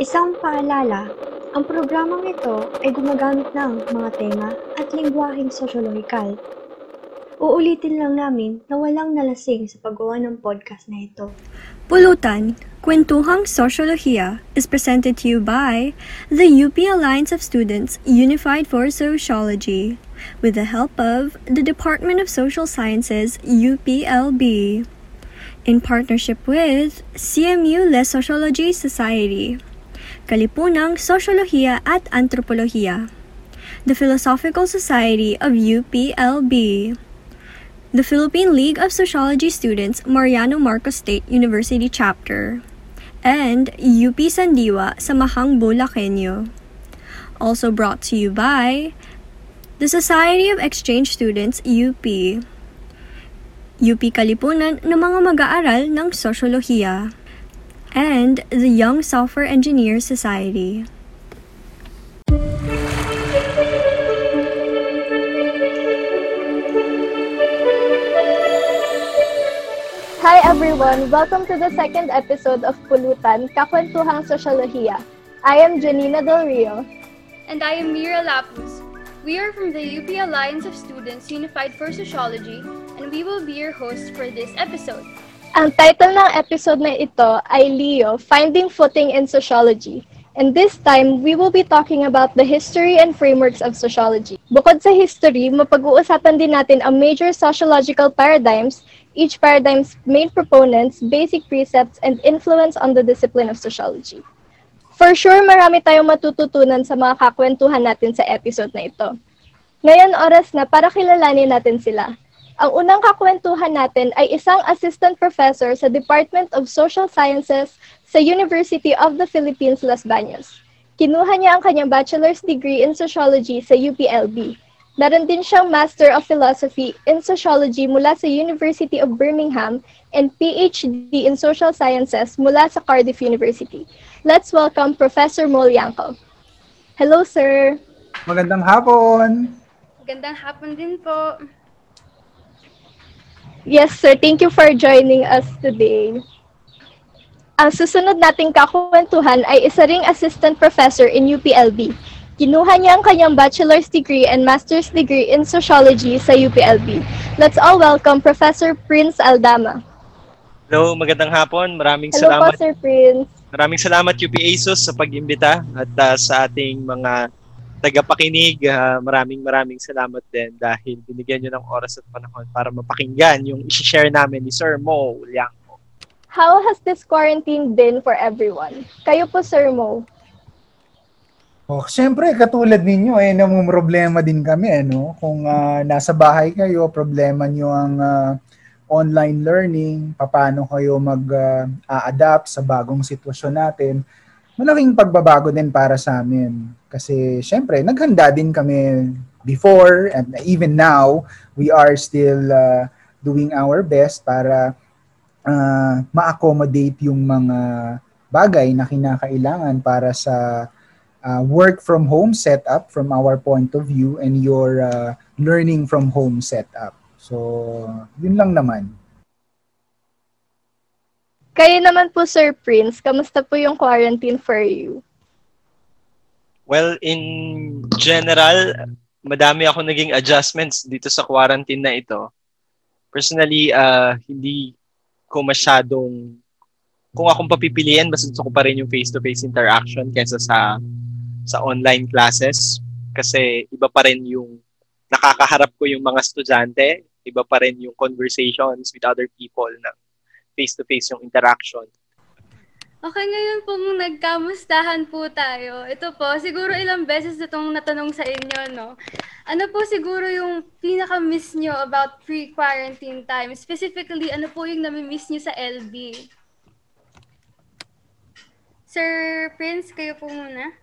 Isang paalala, ang programang ito ay gumagamit ng mga tema at lingwaheng sosyolohikal. Uulitin lang namin na walang nalasing sa paggawa ng podcast na ito. Pulutan, Kwentuhang Sosyolohiya is presented to you by the UP Alliance of Students Unified for Sociology with the help of the Department of Social Sciences UPLB in partnership with CMU Les Sociology Society, Kalipunang Sosyolohiya at Antropolohiya, the Philosophical Society of UPLB, the Philippine League of Sociology Students Mariano Marcos State University Chapter, and UP Sandiwa Samahang Bulakenyo. Also brought to you by the Society of Exchange Students UP. UP Kalipunan ng mga mag-aaral ng Sosyolohiya and the Young Software Engineers Society. Hi everyone! Welcome to the second episode of Pulutan, Kakwentuhang Sosyolohiya. I am Janina Del Rio. And I am Mira Lapus. We are from the UP Alliance of Students Unified for Sociology, and we will be your hosts for this episode. Ang title ng episode na ito ay Leo, Finding Footing in Sociology. And this time, we will be talking about the history and frameworks of sociology. Bukod sa history, mapag-uusapan din natin ang major sociological paradigms, each paradigm's main proponents, basic precepts, and influence on the discipline of sociology. For sure, marami tayong matututunan sa mga kakwentuhan natin sa episode na ito. Ngayon oras na para kilalanin natin sila. Ang unang kakwentuhan natin ay isang assistant professor sa Department of Social Sciences sa University of the Philippines, Los Baños. Kinuha niya ang kanyang bachelor's degree in sociology sa UPLB. Meron din siyang Master of Philosophy in Sociology mula sa University of Birmingham and PhD in Social Sciences mula sa Cardiff University. Let's welcome Professor Molyanko. Hello, sir. Magandang hapon. Magandang hapon din po. Yes, sir. Thank you for joining us today. Ang susunod nating kakwentuhan ay isa ring assistant professor in UPLB. Kinuha niya ang kanyang bachelor's degree and master's degree in sociology sa UPLB. Let's all welcome Professor Prince Aldama. Hello, magandang hapon. Maraming Hello salamat. po, Sir Prince. Maraming salamat UP ASUS sa pag-imbita at uh, sa ating mga tagapakinig. Uh, maraming maraming salamat din dahil binigyan niyo ng oras at panahon para mapakinggan yung i-share namin ni Sir Mo Liang. How has this quarantine been for everyone? Kayo po, Sir Mo. Oh, siyempre katulad ninyo eh namumroblema din kami ano kung uh, nasa bahay kayo, problema niyo ang uh, online learning, paano kayo mag-adapt uh, sa bagong sitwasyon natin. Malaking pagbabago din para sa amin kasi siyempre naghanda din kami before and even now we are still uh, doing our best para uh, ma-accommodate yung mga bagay na kinakailangan para sa uh, work from home setup from our point of view and your uh, learning from home setup. So, yun lang naman. Kayo naman po, Sir Prince, kamusta po yung quarantine for you? Well, in general, madami ako naging adjustments dito sa quarantine na ito. Personally, uh, hindi ko masyadong kung akong papipiliin, mas gusto ko pa rin yung face-to-face interaction kaysa sa sa online classes kasi iba pa rin yung nakakaharap ko yung mga estudyante, iba pa rin yung conversations with other people na face-to-face yung interaction. Okay, ngayon pong nagkamustahan po tayo. Ito po, siguro ilang beses itong natanong sa inyo, no? Ano po siguro yung pinaka-miss nyo about pre-quarantine time? Specifically, ano po yung nami-miss nyo sa LB? Sir Prince, kayo po muna.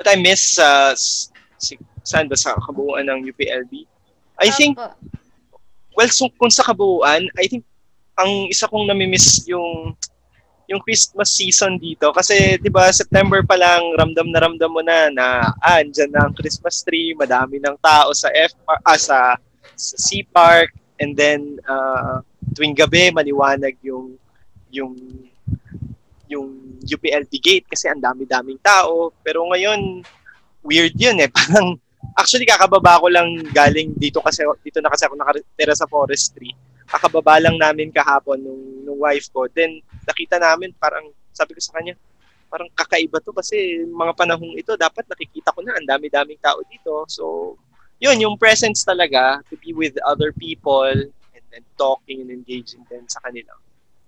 What I miss sa uh, si, saan ba sa kabuuan ng UPLB? I Opo. think well so, kung sa kabuuan, I think ang isa kong nami-miss yung yung Christmas season dito kasi 'di ba September pa lang ramdam na ramdam mo na na ah, andyan na ang Christmas tree, madami ng tao sa F ah, sa, sa Sea Park and then uh, tuwing gabi maliwanag yung yung yung UPLB gate kasi ang dami-daming tao. Pero ngayon, weird yun eh. Parang, actually kakababa ko lang galing dito kasi dito na kasi ako nakatira sa forestry. Kakababa lang namin kahapon nung, nung wife ko. Then, nakita namin parang, sabi ko sa kanya, parang kakaiba to kasi mga panahong ito dapat nakikita ko na ang dami-daming tao dito. So, yun, yung presence talaga to be with other people and, and talking and engaging din sa kanila.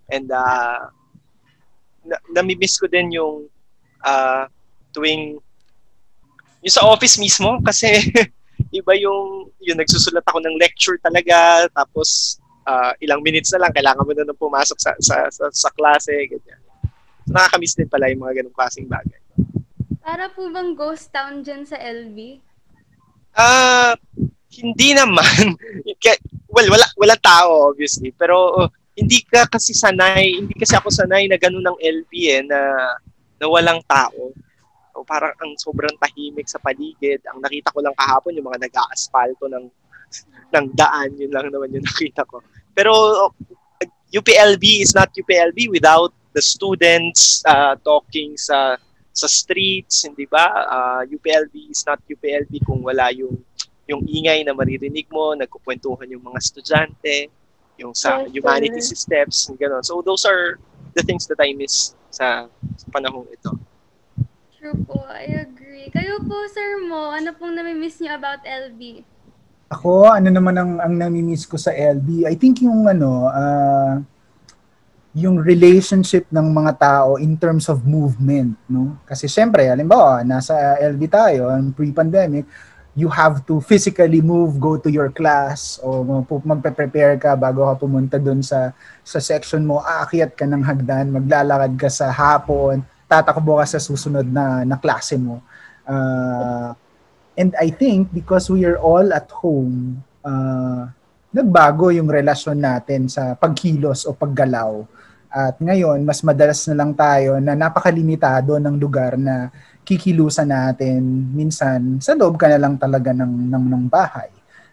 And uh, na, nami-miss ko din yung uh, tuwing yung sa office mismo kasi iba yung yung nagsusulat ako ng lecture talaga tapos uh, ilang minutes na lang kailangan mo na nang pumasok sa sa, sa, sa klase ganyan. So, nakakamiss din pala yung mga ganung klaseng bagay. Para po bang ghost town dyan sa LB? Ah, uh, hindi naman. well, wala wala tao obviously, pero uh, hindi ka kasi sanay, hindi kasi ako sanay na ganun ng LB eh, na, na walang tao. So, parang ang sobrang tahimik sa paligid. Ang nakita ko lang kahapon, yung mga nag-aasfalto ng, ng daan, yun lang naman yung nakita ko. Pero UPLB is not UPLB without the students uh, talking sa sa streets, hindi ba? Uh, UPLB is not UPLB kung wala yung yung ingay na maririnig mo, nagkukwentuhan yung mga estudyante, yung sa yes, humanities sir. steps, gano'n. So those are the things that I miss sa, sa panahong ito. True po, I agree. Kayo po, sir mo, ano pong nami-miss niyo about LB? Ako, ano naman ang, ang nami-miss ko sa LB? I think yung ano, uh, yung relationship ng mga tao in terms of movement, no? Kasi syempre, halimbawa, nasa LB tayo, pre-pandemic, you have to physically move, go to your class, o magpe-prepare ka bago ka pumunta doon sa, sa section mo, aakyat ka ng hagdan, maglalakad ka sa hapon, tatakbo ka sa susunod na, na klase mo. Uh, and I think because we are all at home, uh, nagbago yung relasyon natin sa pagkilos o paggalaw. At ngayon, mas madalas na lang tayo na napakalimitado ng lugar na kikilusan natin minsan sa loob ka na lang talaga ng ng, ng bahay.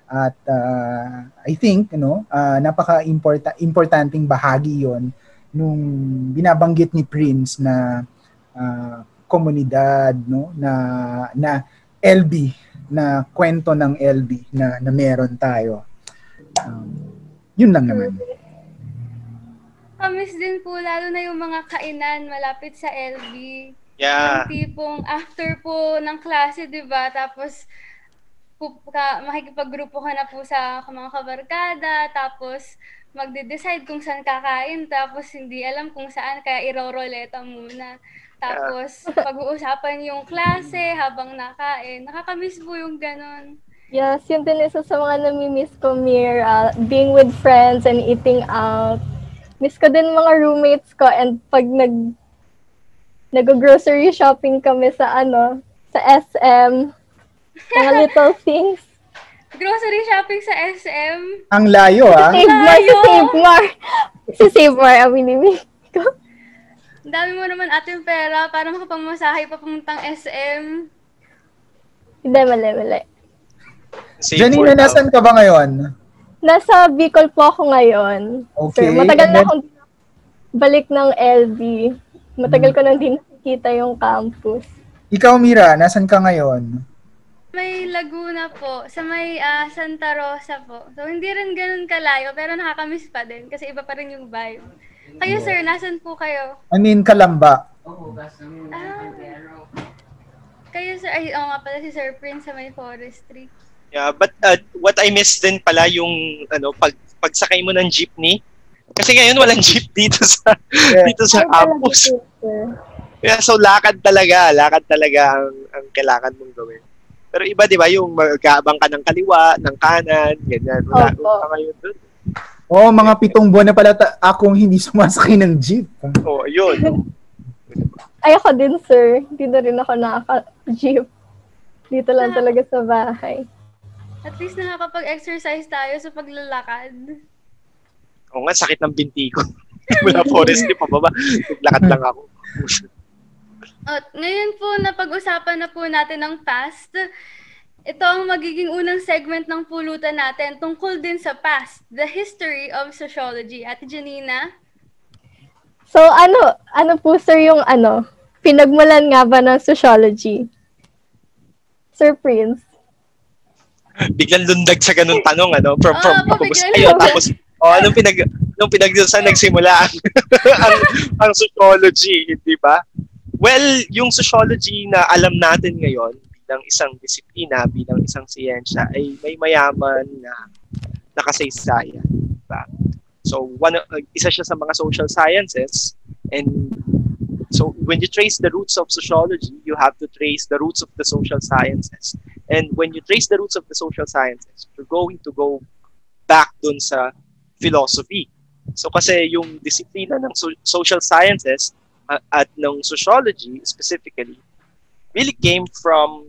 At uh, I think you know, uh, napaka-important importanting bahagi 'yon nung binabanggit ni Prince na uh, komunidad no na na LB na kwento ng LB na na meron tayo. Um, yun lang naman. Kamiss din po lalo na yung mga kainan malapit sa LB. Yeah. Yung tipong after po ng klase, di ba? Tapos, po, ka, makikipag-grupo ka na po sa mga kabarkada, tapos magde-decide kung saan kakain, tapos hindi alam kung saan, kaya iroroleta muna. Tapos, yeah. pag-uusapan yung klase habang nakain. Nakakamiss po yung ganon. Yes, yun din isa sa mga nami-miss ko, Mir. Uh, being with friends and eating out. Miss ko din mga roommates ko and pag nag nag-grocery shopping kami sa ano, sa SM. Mga little things. Grocery shopping sa SM? Ang layo ah. Si Save More, si Save More. si Save More, ang minimig ko. Ang dami mo naman ating pera para makapangmasahe pa pumuntang SM. Hindi, mali, mali. Janina, nasan ka ba ngayon? Nasa Bicol po ako ngayon. Okay. Sir, matagal na akong balik ng LV. Matagal ko nang din nakikita yung campus. Ikaw, Mira, nasan ka ngayon? May Laguna po, sa may uh, Santa Rosa po. So, hindi rin ganun kalayo, pero nakakamiss pa din kasi iba pa rin yung vibe. Kayo, sir, nasan po kayo? I mean, Kalamba. Oo, oh, ah. Kayo, sir, ay, oo oh, nga pala si Sir Prince sa may forestry. Yeah, but uh, what I miss din pala yung ano pag pagsakay mo ng jeepney, kasi ngayon walang jeep dito sa yeah. dito sa campus. Yeah, so lakad talaga, lakad talaga ang, ang kailangan mong gawin. Pero iba 'di ba yung magkaabang ka ng kaliwa, ng kanan, ganyan. Wala oh, ngayon doon. Oh, mga pitong buwan na pala ta- akong hindi sumasakay ng jeep. Oh, ayun. Ay, ako din, sir. Hindi na rin ako nakaka-jeep. Dito lang talaga sa bahay. At least nakakapag-exercise tayo sa paglalakad. Oo nga, sakit ng binti ko. Mula forest pa baba. Naglakad lang ako. At ngayon po, napag-usapan na po natin ng past. Ito ang magiging unang segment ng pulutan natin tungkol din sa past, the history of sociology. Ate Janina? So ano, ano po sir yung ano, pinagmulan nga ba ng sociology? Sir Prince. Biglang lundag sa ganung tanong, ano? From, from, biglang kayo? lundag. Tapos, oh, anong pinag, anong pinag, saan nagsimula ang, ang, ang sociology, di ba? Well, yung sociology na alam natin ngayon bilang isang disiplina, bilang isang siyensya, ay may mayaman na nakasaysayan. Diba? So, one, uh, isa siya sa mga social sciences and so when you trace the roots of sociology, you have to trace the roots of the social sciences. And when you trace the roots of the social sciences, you're going to go back dun sa philosophy. So kasi yung disiplina ng so- social sciences uh, at ng sociology specifically really came from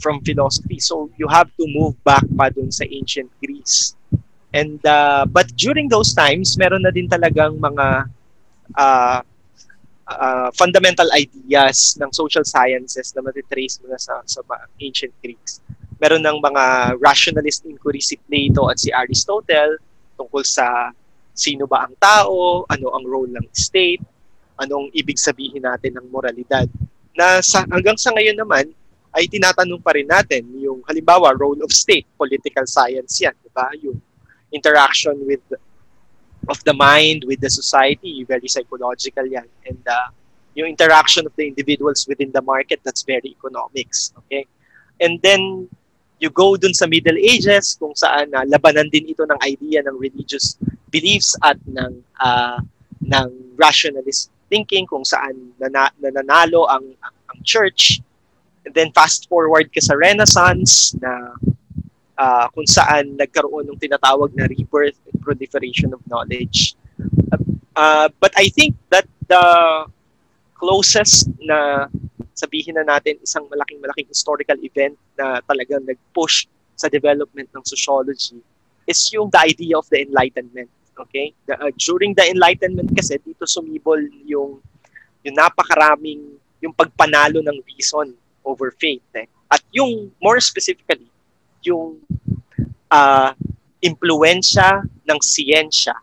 from philosophy. So you have to move back pa dun sa ancient Greece. And uh, but during those times, meron na din talagang mga uh, uh, fundamental ideas ng social sciences na matitrace mo na sa, sa ancient Greeks. Meron ng mga rationalist inquiries si Plato at si Aristotle tungkol sa sino ba ang tao, ano ang role ng state, anong ibig sabihin natin ng moralidad. Na sa, hanggang sa ngayon naman, ay tinatanong pa rin natin yung halimbawa role of state, political science yan, di ba? Yung interaction with of the mind with the society, very psychological yan. And uh, yung interaction of the individuals within the market, that's very economics. Okay? And then, you go dun sa Middle Ages, kung saan uh, labanan din ito ng idea ng religious beliefs at ng, uh, ng rationalist thinking, kung saan nana- nananalo ang, ang, ang church. And then, fast forward ka sa Renaissance, na uh, kung saan nagkaroon ng tinatawag na rebirth and proliferation of knowledge. Uh, but I think that the closest na sabihin na natin isang malaking-malaking historical event na talagang nag-push sa development ng sociology is yung the idea of the Enlightenment. Okay? The, uh, during the Enlightenment kasi dito sumibol yung yung napakaraming yung pagpanalo ng reason over faith. Eh. At yung more specifically, yung uh, impluensya ng siyensya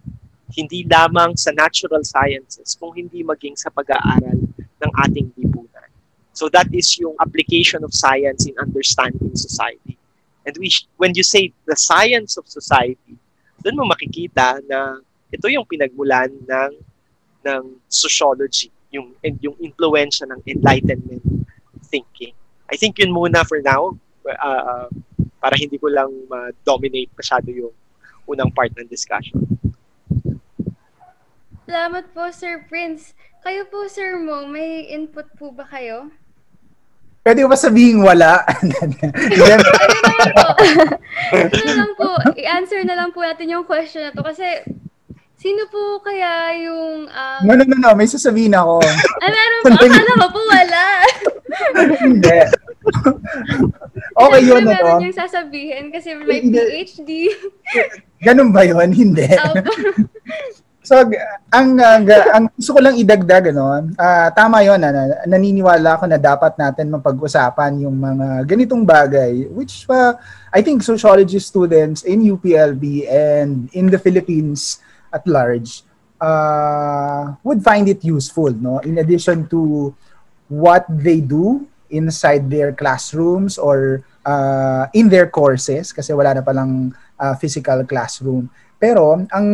hindi lamang sa natural sciences kung hindi maging sa pag-aaral ng ating lipunan. So that is yung application of science in understanding society. And we, when you say the science of society, doon mo makikita na ito yung pinagmulan ng ng sociology, yung and yung influensya ng enlightenment thinking. I think yun muna for now uh, para hindi ko lang ma-dominate masyado yung unang part ng discussion. Salamat po, Sir Prince. Kayo po, Sir Mo, may input po ba kayo? Pwede ba sabihin wala? Ano na lang po, i-answer na lang po natin yung question na to kasi sino po kaya yung um, no, no, no, no. May sasabihin ako. ano, ano po? Akala ko po wala. Hindi. okay yun, ano? meron yung sasabihin kasi may. PhD. Ganun ba yun? Hindi. So, ang, uh, ang gusto ko lang idagdag, ano, ah, tama yun, ano, naniniwala ako na dapat natin mapag-usapan yung mga ganitong bagay, which uh, I think sociology students in UPLB and in the Philippines at large uh, would find it useful, no? In addition to what they do inside their classrooms or uh, in their courses, kasi wala na palang uh, physical classroom. Pero ang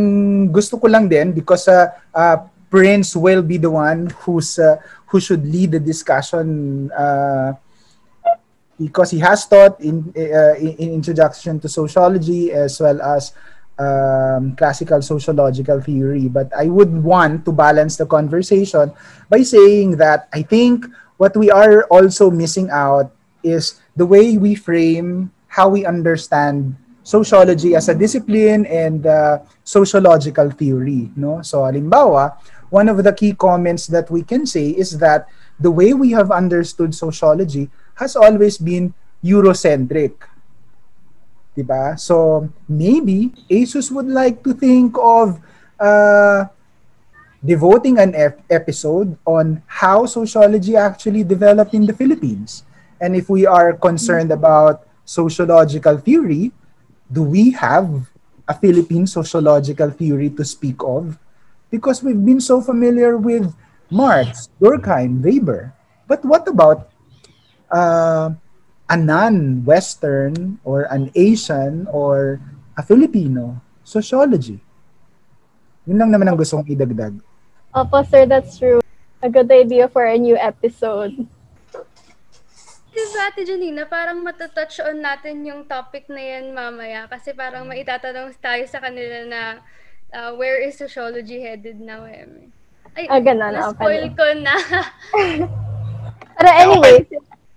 gusto ko lang din because uh, uh, Prince will be the one who's uh, who should lead the discussion uh, because he has taught in, uh, in in introduction to sociology as well as um, classical sociological theory. But I would want to balance the conversation by saying that I think what we are also missing out is the way we frame how we understand sociology as a discipline and uh, sociological theory no so halimbawa one of the key comments that we can say is that the way we have understood sociology has always been eurocentric diba so maybe asus would like to think of uh, devoting an ep- episode on how sociology actually developed in the Philippines. And if we are concerned about sociological theory, do we have a Philippine sociological theory to speak of? because we've been so familiar with Marx, Durkheim, Weber. But what about uh, a non-Western or an Asian or a Filipino sociology? Yun lang naman ang gusto kong idagdag. Opo, sir, that's true. A good idea for a new episode. Diba, Ate Janina, parang matatouch on natin yung topic na yan mamaya kasi parang maitatanong tayo sa kanila na uh, where is sociology headed now, Eme? Ay, Ah, ganun, na-spoil okay. ko na. Pero anyway,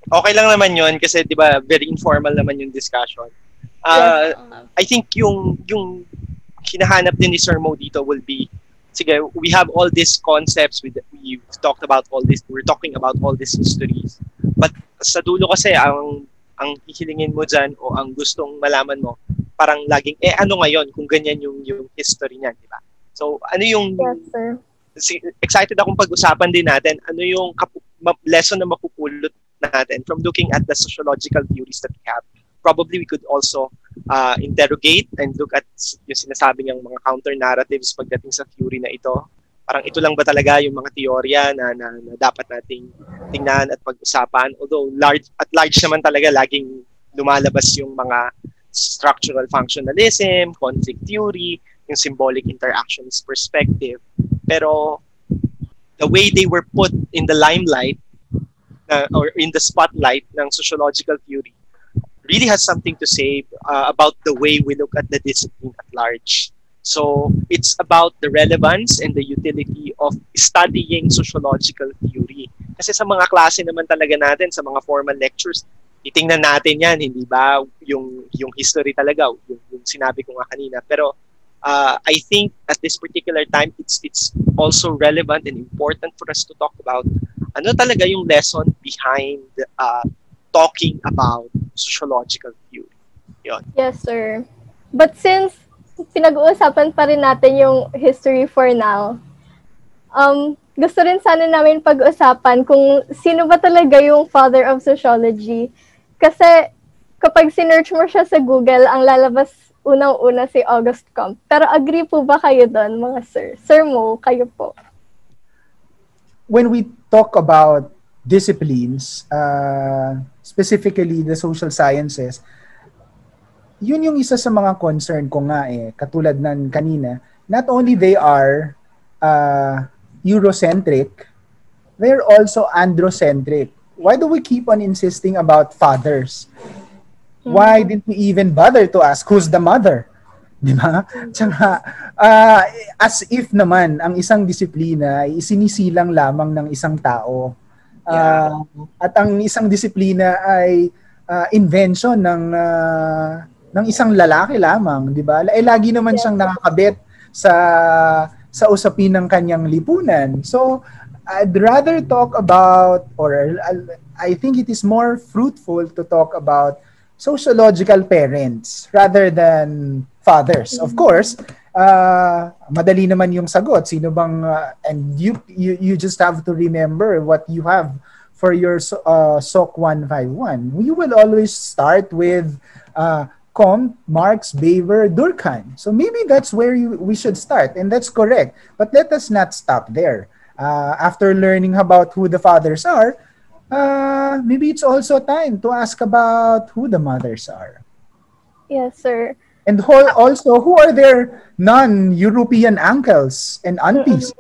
Okay lang naman yun kasi 'di ba very informal naman yung discussion. Uh. I think yung yung hinahanap din ni Sir Mo dito will be sige, we have all these concepts we we've talked about all this we're talking about all these histories. But sa dulo kasi ang ang hihilingin mo diyan o ang gustong malaman mo parang laging eh ano ngayon kung ganyan yung yung history niyan, di ba? So ano yung yes, sir. si- excited akong pag-usapan din natin ano yung kapu- ma- lesson na mapupulot natin from looking at the sociological theories that we have. Probably we could also uh, interrogate and look at yung sinasabi niyang mga counter-narratives pagdating sa theory na ito. Parang ito lang ba talaga yung mga teorya na, na, na dapat nating tingnan at pag-usapan. Although large, at large naman talaga laging lumalabas yung mga structural functionalism, conflict theory, yung symbolic interactions perspective. Pero the way they were put in the limelight uh, or in the spotlight ng sociological theory really has something to say uh, about the way we look at the discipline at large. So it's about the relevance and the utility of studying sociological theory. Kasi sa mga klase naman talaga natin, sa mga formal lectures, titingnan natin yan, hindi ba? Yung, yung history talaga, yung, yung sinabi ko nga kanina. Pero uh, I think at this particular time, it's it's also relevant and important for us to talk about ano talaga yung lesson behind uh, talking about sociological theory. Yes, sir. But since pinag-uusapan pa rin natin yung history for now, um, gusto rin sana namin pag-usapan kung sino ba talaga yung father of sociology. Kasi kapag sinearch mo siya sa Google, ang lalabas unang-una si August Comte. Pero agree po ba kayo doon, mga sir? Sir Mo, kayo po. When we talk about disciplines, uh, specifically the social sciences, yun yung isa sa mga concern ko nga eh, katulad ng kanina, not only they are uh, Eurocentric, they're also androcentric. Why do we keep on insisting about fathers? Why didn't we even bother to ask who's the mother? Di ba? Tsaka, ah, as if naman ang isang disiplina ay isinisilang lamang ng isang tao. Ah, at ang isang disiplina ay ah, invention ng ah, ng isang lalaki lamang, 'di ba? Eh lagi naman siyang nakakabit sa sa usapin ng kanyang lipunan. So, I'd rather talk about or I think it is more fruitful to talk about sociological parents rather than fathers. Of course, uh, madali naman yung sagot. Sino bang uh, and you, you you just have to remember what you have for your uh, SOC 151. You will always start with uh, Comte, Marx, Weber, Durkheim. So maybe that's where you, we should start, and that's correct. But let us not stop there. Uh, after learning about who the fathers are, uh, maybe it's also time to ask about who the mothers are. Yes, sir. And who, also, who are their non-European uncles and aunties?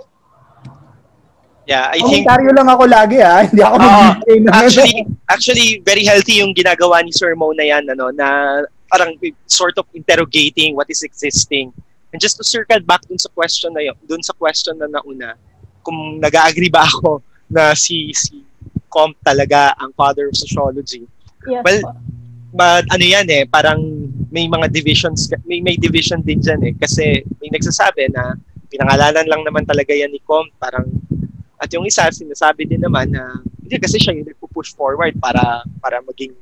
Yeah, I think Komentaryo lang ako lagi ha. Hindi ako ng actually actually very healthy yung ginagawa ni Sir Mo na yan ano na parang sort of interrogating what is existing. And just to circle back dun sa question na yun, dun sa question na nauna, kung nag-agree ba ako na si si Comte talaga ang father of sociology. Yes Well, po. But ano yan eh, parang may mga divisions, may, may division din dyan eh. Kasi may nagsasabi na pinangalanan lang naman talaga yan ni Comte. Parang, at yung isa, sinasabi din naman na, hindi kasi siya yung nagpo-push forward para para maging,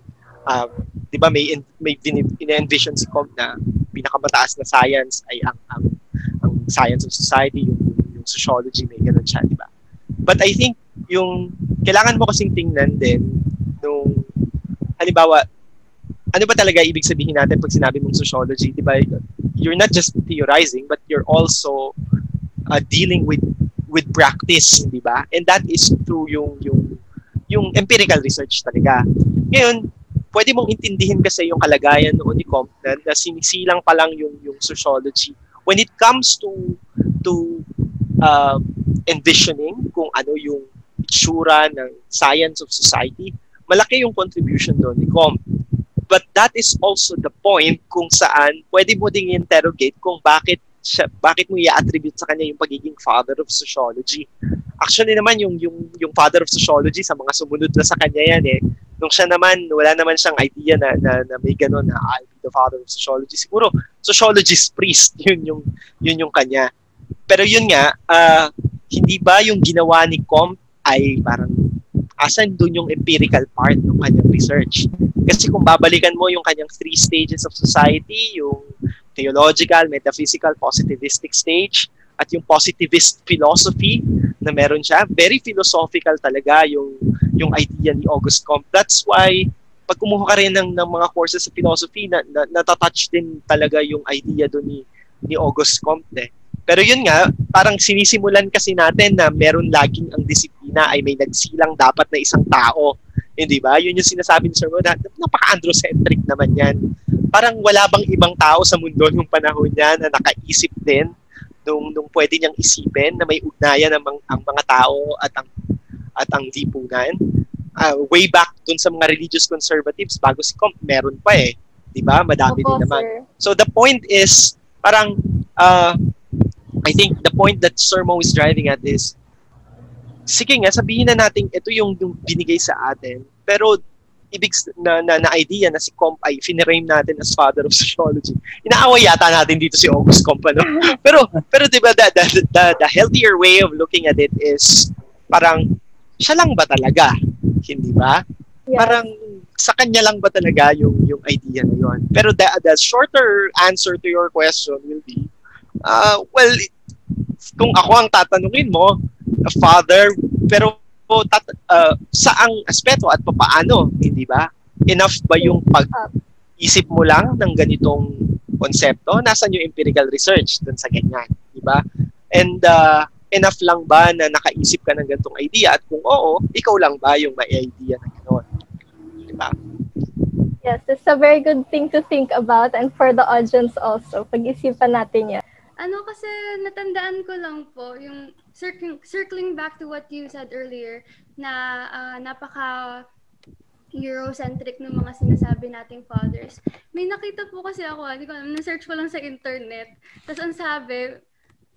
um, di ba may, may ina-envision si Comte na pinakamataas na science ay ang, ang, ang science of society, yung, yung sociology, may ganun siya, di ba? But I think yung kailangan mo kasing tingnan din nung halimbawa ano ba talaga ibig sabihin natin pag sinabi mong sociology, 'di ba? You're not just theorizing but you're also uh, dealing with with practice, di ba? And that is through yung yung yung empirical research talaga. Ngayon, pwede mong intindihin kasi yung kalagayan noon ni Comte na, na sinisilang pa lang yung yung sociology. When it comes to to uh, envisioning kung ano yung itsura ng science of society, malaki yung contribution doon ni Comte. But that is also the point kung saan pwede mo ding interrogate kung bakit siya, bakit mo i-attribute sa kanya yung pagiging father of sociology. Actually naman yung yung yung father of sociology sa mga sumunod na sa kanya yan eh. Nung siya naman wala naman siyang idea na na, na may ganun na I'll be the father of sociology. Siguro sociologist priest yun yung yun yung kanya. Pero yun nga uh, hindi ba yung ginawa ni Comte ay parang asan doon yung empirical part ng kanyang research. Kasi kung babalikan mo yung kanyang three stages of society, yung theological, metaphysical, positivistic stage, at yung positivist philosophy na meron siya. Very philosophical talaga yung yung idea ni August Comte. That's why pag kumuha ka rin ng, ng mga courses sa philosophy, na, na, natatouch din talaga yung idea doon ni, ni August Comte. Pero yun nga, parang sinisimulan kasi natin na meron laging ang disiplina ay may nagsilang dapat na isang tao. Hindi ba? Yun yung sinasabi ni Sir Rod, napaka-androcentric naman yan parang wala bang ibang tao sa mundo nung panahon niya na nakaisip din nung, nung pwede niyang isipin na may ugnayan ang, ang mga tao at ang at ang lipunan. Uh, way back dun sa mga religious conservatives bago si Comte, meron pa eh. 'Di ba? Madami Opo, din naman. sir. So the point is parang uh, I think the point that Sir Mo is driving at is sige nga sabihin na natin ito yung, yung binigay sa atin pero ibig na, na, na idea na si Comp ay finirame natin as father of sociology. Inaaway yata natin dito si August Comp, ano? pero, pero di ba, the, the, the, the healthier way of looking at it is parang, siya lang ba talaga? Hindi ba? Yes. Parang, sa kanya lang ba talaga yung, yung idea na yon? Pero the, the shorter answer to your question will be, uh, well, kung ako ang tatanungin mo, father, pero o tat, uh, saang aspeto at papaano, hindi ba? Enough ba yung pag-isip mo lang ng ganitong konsepto? Nasaan yung empirical research dun sa ganyan, di ba? And uh, enough lang ba na nakaisip ka ng ganitong idea? At kung oo, ikaw lang ba yung may idea na gano'n? Di ba? Yes, it's a very good thing to think about and for the audience also. Pag-isipan natin yan. Ano kasi natandaan ko lang po, yung circling, circling back to what you said earlier, na uh, napaka Eurocentric ng mga sinasabi nating fathers. May nakita po kasi ako, hindi ko alam, na-search ko lang sa internet. Tapos ang sabi,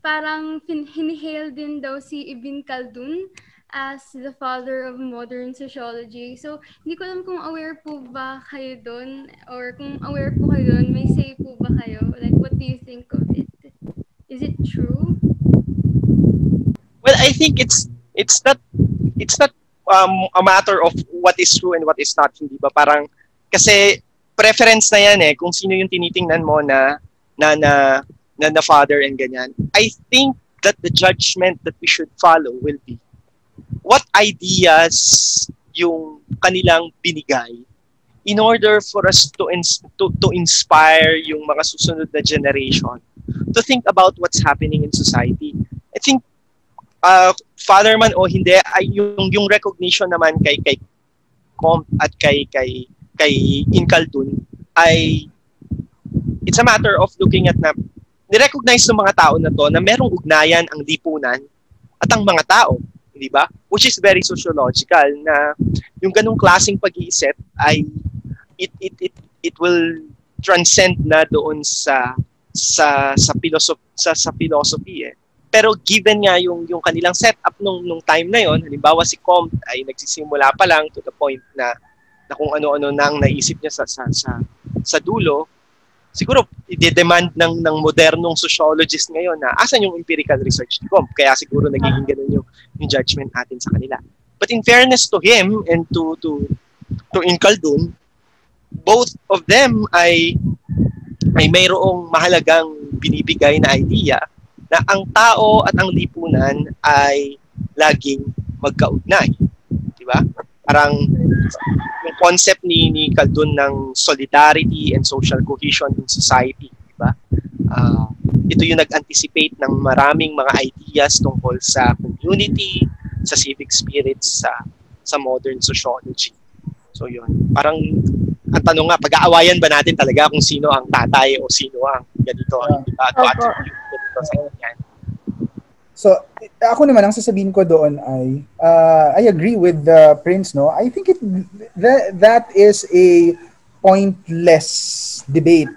parang hinihale din daw si Ibn Khaldun as the father of modern sociology. So, hindi ko alam kung aware po ba kayo doon or kung aware po kayo doon, may say po ba kayo? Like, what do you think of it? Is it true? Well, I think it's it's not it's not um, a matter of what is true and what is not, hindi ba? Parang kasi preference na yan eh kung sino yung tinitingnan mo na na na na, na father and ganyan. I think that the judgment that we should follow will be what ideas yung kanilang binigay in order for us to, ins- to, to inspire yung mga susunod na generation to think about what's happening in society. I think uh, father man o hindi ay yung yung recognition naman kay kay Comp at kay kay kay Incaldun ay it's a matter of looking at na ni-recognize ng mga tao na to na merong ugnayan ang lipunan at ang mga tao, di ba? Which is very sociological na yung ganung klaseng pag-iisip ay it it it it will transcend na doon sa sa sa philosophy sa sa philosophy eh. Pero given nga yung yung kanilang setup nung nung time na yon, halimbawa si Comte ay nagsisimula pa lang to the point na na kung ano-ano nang naisip niya sa sa sa, sa dulo, siguro i-demand ng ng modernong sociologist ngayon na asan yung empirical research ni Comte. Kaya siguro nagiging ganun yung, yung judgment natin sa kanila. But in fairness to him and to to to Incaldun, both of them ay ay mayroong mahalagang binibigay na idea na ang tao at ang lipunan ay laging magkaugnay. Di ba? Parang yung concept ni, ni Caldun ng solidarity and social cohesion in society. Di ba? Uh, ito yung nag-anticipate ng maraming mga ideas tungkol sa community, sa civic spirits, sa sa modern sociology. So yun, parang ang tanong nga, pag-aawayan ba natin talaga kung sino ang tatay o sino ang ganito, Yeah. di ba? To Opo. attribute ganito sa ganyan. So, ako naman ang sasabihin ko doon ay uh, I agree with the Prince no. I think it that, that is a pointless debate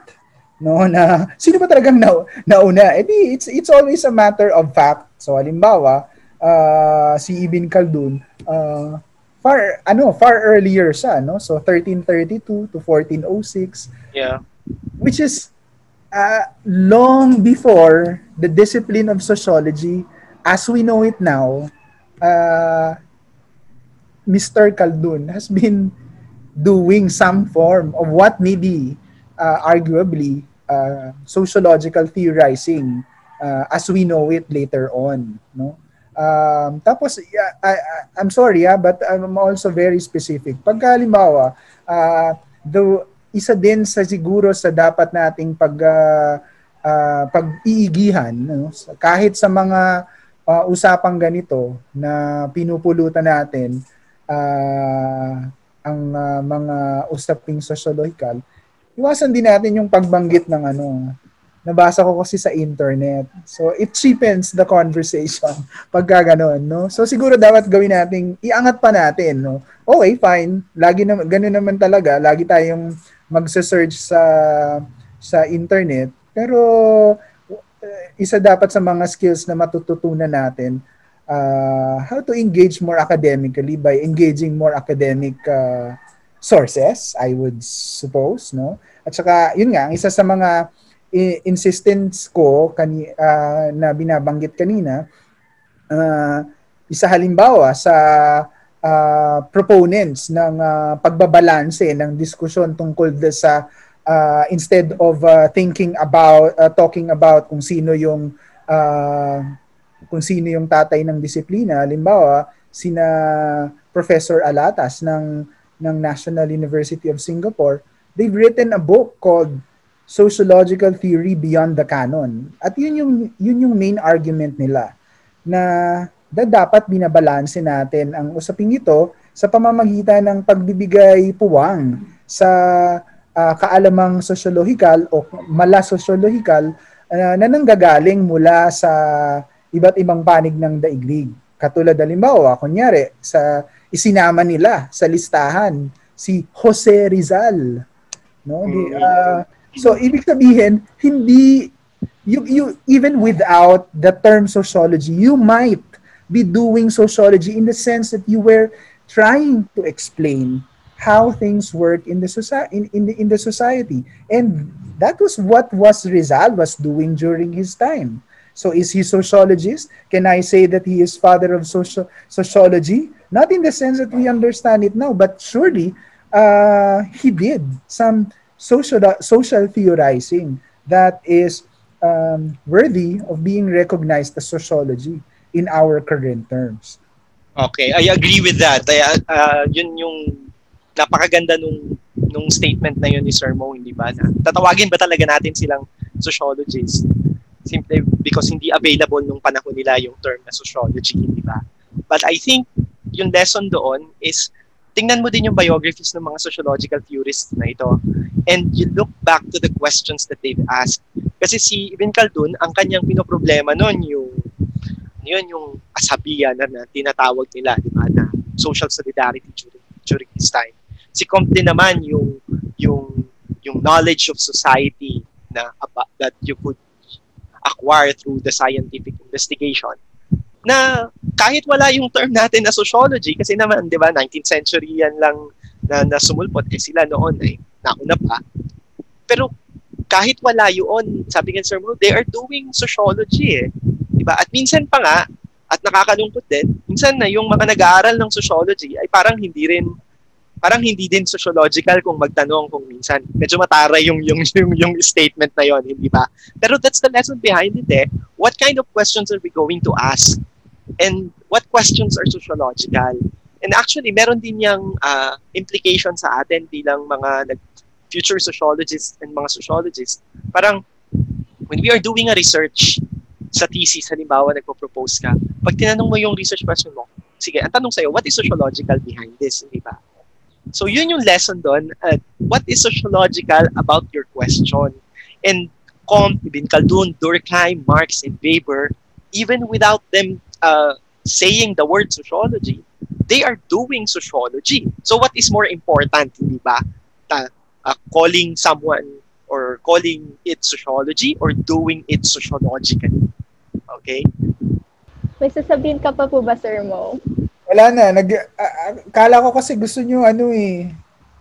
no na sino ba talagang na, nauna? Eh di, it's it's always a matter of fact. So halimbawa, uh, si Ibn Khaldun uh, far ano far earlier siya no. So 1332 to 1406 Yeah. which is uh, long before the discipline of sociology as we know it now, uh, Mr. Khaldun has been doing some form of what may be uh, arguably uh, sociological theorizing uh, as we know it later on. No? Um, tapos, yeah, I, I- I'm sorry, ah, but I'm also very specific. Pagka halimbawa, uh, the, isa din sa siguro sa dapat nating pag uh, uh, pag-iigihan no? Kahit sa mga uh, usapang ganito na pinupulutan natin uh, ang uh, mga usaping sociological iwasan din natin yung pagbanggit ng ano nabasa ko kasi sa internet. So it cheapens the conversation pagka ganun no? So siguro dapat gawin nating iangat pa natin no? Okay fine. Lagi na ganun naman talaga. Lagi tayong magse-search sa sa internet. Pero uh, isa dapat sa mga skills na matututunan natin uh, how to engage more academically by engaging more academic uh, sources I would suppose no? At saka yun nga isa sa mga insistence ko kani uh, na binabanggit kanina uh, isa halimbawa sa uh, proponents ng uh, pagbabalanse ng diskusyon tungkol sa uh, instead of uh, thinking about uh, talking about kung sino yung uh, kung sino yung tatay ng disiplina. Halimbawa sina Professor Alatas ng ng National University of Singapore they've written a book called Sociological Theory Beyond the Canon at yun yung yun yung main argument nila na da dapat binabalanse natin ang usaping ito sa pamamagitan ng pagbibigay puwang sa ah, kaalamang sosyologikal o mala sosyologikal ah, na nanggagaling mula sa iba't ibang panig ng daigdig. Katulad halimbawa, kunyari, sa isinama nila sa listahan si Jose Rizal. No? Di, ah, so ibig sabihin, hindi you, you even without the term sociology, you might be doing sociology in the sense that you were trying to explain how things work in the society in, in the in the society. And that was what was Rizal was doing during his time. So is he sociologist? Can i say that he is father of social sociology? Not in the sense that we understand it now but surely uh, he did some social social theorizing that is um, worthy of being recognized as sociology in our current terms Okay, I agree with that. Ay, ah, yun yung napakaganda nung nung statement na yun ni Sir Mo, hindi ba? Na, tatawagin ba talaga natin silang sociologists? Simply because hindi available nung panahon nila yung term na sociology, hindi ba? But I think yung lesson doon is tingnan mo din yung biographies ng mga sociological theorists na ito and you look back to the questions that they've asked. Kasi si Ibn Khaldun, ang kanyang pinoproblema noon yung yun yung asabihan na, na tinatawag nila, di ba, na social solidarity during during this time. Si Comte naman yung yung yung knowledge of society na aba- that you could acquire through the scientific investigation na kahit wala yung term natin na sociology kasi naman 'di ba 19th century yan lang na, na sumulpot eh sila noon ay nauna pa. Pero kahit wala yun sabi nga Sir Mo they are doing sociology eh. 'di ba? At minsan pa nga at nakakalungkot din minsan na yung mga nag-aaral ng sociology ay parang hindi rin parang hindi din sociological kung magtanong kung minsan medyo mataray yung yung yung, yung statement na yon hindi ba pero that's the lesson behind it eh what kind of questions are we going to ask and what questions are sociological and actually meron din yung uh, implication sa atin bilang mga nag future sociologists and mga sociologists parang when we are doing a research sa thesis, halimbawa nagpo-propose ka, pag tinanong mo yung research question mo, sige, ang tanong sa'yo, what is sociological behind this? Di ba? So yun yung lesson doon. Uh, what is sociological about your question? And Comte, Ibn Khaldun, Durkheim, Marx, and Weber, even without them uh, saying the word sociology, they are doing sociology. So what is more important, hindi ba? Ta, uh, calling someone or calling it sociology or doing it sociologically. Okay? May sasabihin ka pa po ba, Sir Mo? Wala na. Nag, uh, kala ko kasi gusto nyo ano eh,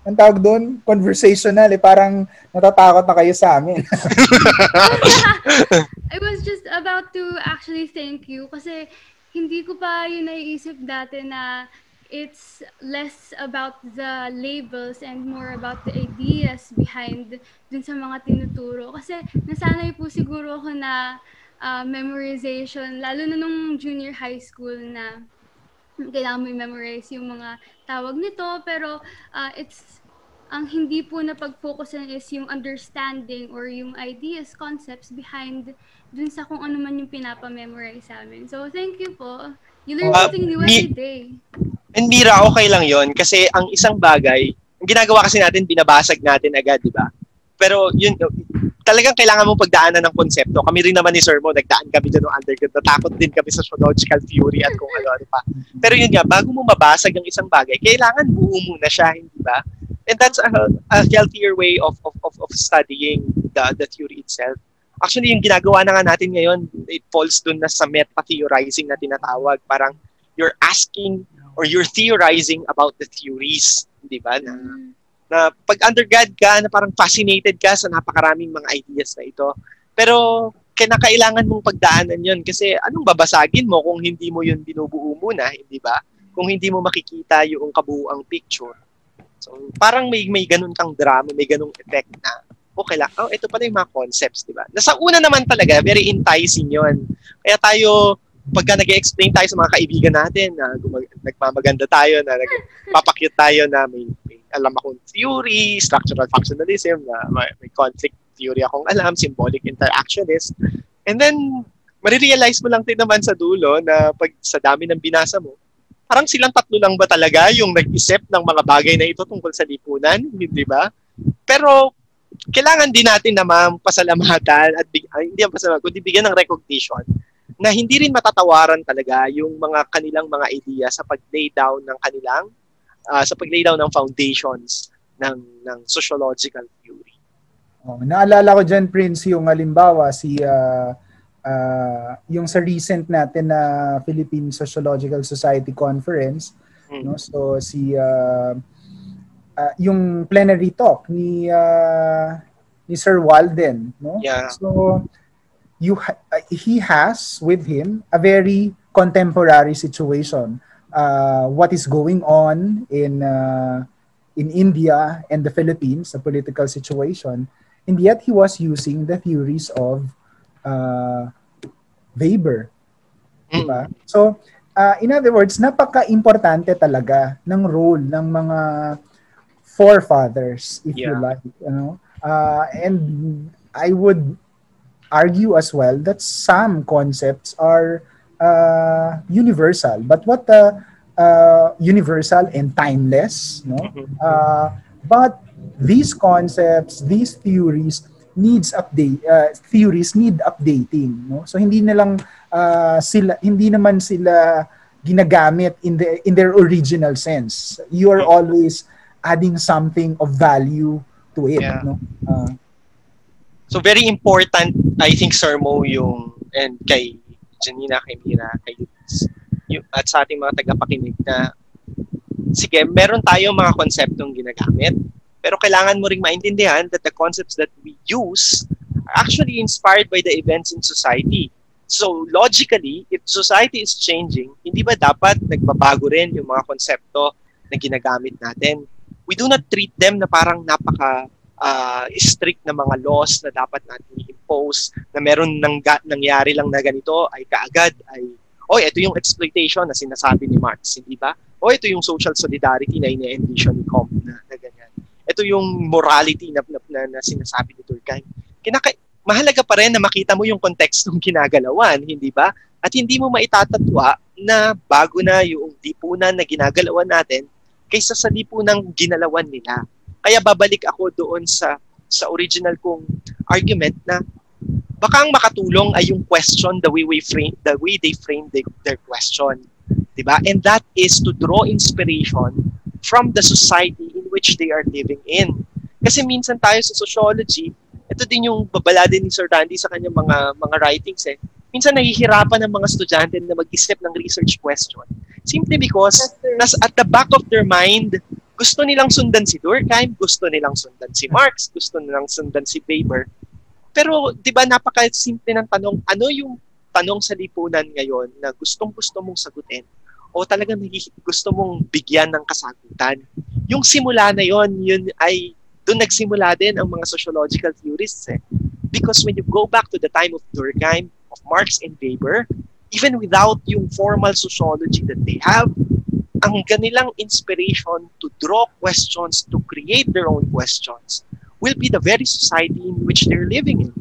ang tawag doon, conversational eh. Parang natatakot na kayo sa amin. I was just about to actually thank you kasi hindi ko pa yun naiisip dati na it's less about the labels and more about the ideas behind dun sa mga tinuturo. Kasi nasanay po siguro ako na uh, memorization, lalo na nung junior high school na kailangan mo i-memorize yung mga tawag nito. Pero uh, it's ang hindi po na pag-focusan is yung understanding or yung ideas, concepts behind dun sa kung ano man yung pinapa-memorize sa amin. So, thank you po. You learn Uh, something new every day. And Mira, okay lang yon kasi ang isang bagay, ang ginagawa kasi natin, binabasag natin agad, di ba? Pero yun, talagang kailangan mo pagdaanan ng konsepto. Kami rin naman ni Sir Mo, nagdaan kami dyan ng undergrad. Natakot din kami sa sociological theory at kung ano-ano pa. Pero yun nga, bago mo mabasag ang isang bagay, kailangan buo muna siya, hindi ba? And that's a, a healthier way of, of, of, of studying the, the theory itself. Actually, yung ginagawa na nga natin ngayon, it falls dun na sa meta-theorizing na tinatawag. Parang you're asking or you're theorizing about the theories, di ba? Na, Mm. Na pag undergrad ka, na parang fascinated ka sa napakaraming mga ideas na ito. Pero kinakailangan mong pagdaanan yon kasi anong babasagin mo kung hindi mo yun binubuo muna, hindi ba? Kung hindi mo makikita yung kabuuang picture. So, parang may may ganun kang drama, may ganung effect na okay lang, oh, ito pala yung mga concepts, di ba? Nasa una naman talaga, very enticing yon. Kaya tayo, pagka nag explain tayo sa mga kaibigan natin, na gumag- nagmamaganda tayo, na nagpapakyut tayo na may, alam akong theory, structural functionalism, na may, may conflict theory akong alam, symbolic interactionist. And then, marirealize mo lang din naman sa dulo na pag sa dami ng binasa mo, parang silang tatlo lang ba talaga yung nag-isip ng mga bagay na ito tungkol sa lipunan, hindi ba? Pero kailangan din natin naman pasalamatan at big, ay, hindi ang pasalamatan, kundi bigyan ng recognition na hindi rin matatawaran talaga yung mga kanilang mga idea sa pag-lay down ng kanilang ah, sa pag-lay down ng foundations ng ng sociological theory. Oh, naalala ko dyan, Prince, yung halimbawa, si, ah, ah, yung sa recent natin na Philippine Sociological Society Conference, Mm. no? So, si, ah, ah, yung plenary talk ni, ah, ni Sir Walden, no? Yeah. So, you ha- uh, he has with him a very contemporary situation. Uh, what is going on in uh, in India and the Philippines, the political situation, and yet he was using the theories of uh, Weber. Mm. Diba? So, uh, in other words, napaka-importante talaga ng role ng mga forefathers, if you Yeah. like. You know? Uh, and I would argue as well that some concepts are uh, universal. But what the uh, universal and timeless, no? Mhm. Uh, but these concepts, these theories needs update uh, theories need updating no so hindi na lang uh, sila hindi naman sila ginagamit in the in their original sense you are always adding something of value to it Yeah. no uh, So very important, I think, Sir Mo, yung, and kay Janina, kay Mira, kay yung, at sa ating mga tagapakinig na, sige, meron tayong mga konseptong ginagamit, pero kailangan mo ring maintindihan that the concepts that we use are actually inspired by the events in society. So logically, if society is changing, hindi ba dapat nagbabago rin yung mga konsepto na ginagamit natin? We do not treat them na parang napaka uh, strict na mga laws na dapat natin i-impose na meron nang nangyari lang na ganito ay kaagad ay oy ito yung exploitation na sinasabi ni Marx hindi ba o ito yung social solidarity na ine-envision ni Comte na, na ganyan ito yung morality na, na, na, na sinasabi ni Durkheim kinaka mahalaga pa rin na makita mo yung kontekstong ginagalawan, hindi ba? At hindi mo maitatatwa na bago na yung lipunan na ginagalawan natin kaysa sa lipunang ginalawan nila. Kaya babalik ako doon sa sa original kong argument na baka ang makatulong ay yung question the way we frame the way they frame the, their question 'di ba? And that is to draw inspiration from the society in which they are living in. Kasi minsan tayo sa sociology ito din yung babala din ni Sir Randy sa kanyang mga mga writings eh. Minsan nahihirapan ng mga estudyante na mag-isip ng research question simply because nas at the back of their mind gusto nilang sundan si Durkheim, gusto nilang sundan si Marx, gusto nilang sundan si Weber. Pero 'di ba napaka-simple ng tanong, ano yung tanong sa lipunan ngayon na gustong-gusto mong sagutin o talagang gusto mong bigyan ng kasagutan? Yung simula na yon, yun ay doon nagsimula din ang mga sociological theorists eh. Because when you go back to the time of Durkheim, of Marx and Weber, even without yung formal sociology that they have, ang ganilang inspiration to draw questions, to create their own questions, will be the very society in which they're living in.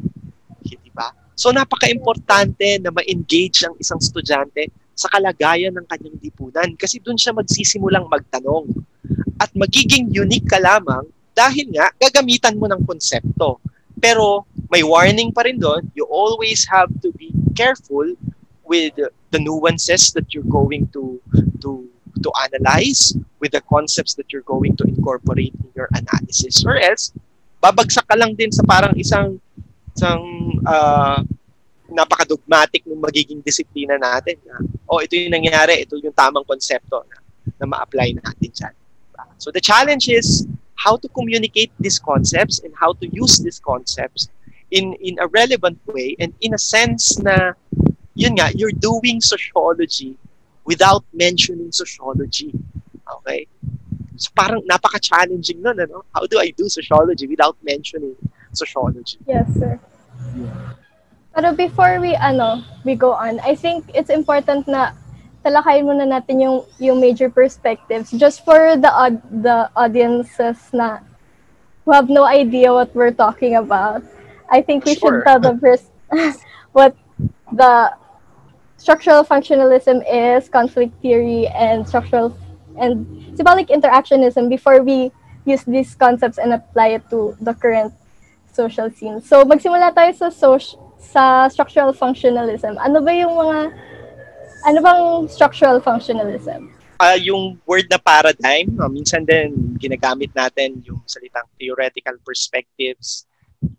Hindi ba? So napaka-importante na ma-engage ang isang estudyante sa kalagayan ng kanyang lipunan kasi doon siya magsisimulang magtanong. At magiging unique ka lamang dahil nga gagamitan mo ng konsepto. Pero may warning pa rin doon, you always have to be careful with the nuances that you're going to to to analyze with the concepts that you're going to incorporate in your analysis or else babagsak ka lang din sa parang isang isang uh, napakadogmatic ng magiging disiplina natin na oh ito yung nangyari ito yung tamang konsepto na, na ma-apply natin dyan. So the challenge is how to communicate these concepts and how to use these concepts in in a relevant way and in a sense na yun nga you're doing sociology without mentioning sociology. Okay? So parang napaka-challenging nun, ano? How do I do sociology without mentioning sociology? Yes, sir. Pero before we ano, we go on, I think it's important na talakayin muna natin yung yung major perspectives just for the the audiences na who have no idea what we're talking about. I think we sure. should tell the first what the structural functionalism is conflict theory and structural and symbolic interactionism before we use these concepts and apply it to the current social scene. So magsimula tayo sa social, sa structural functionalism. Ano ba yung mga ano bang structural functionalism? Uh, yung word na paradigm, no, minsan din ginagamit natin yung salitang theoretical perspectives,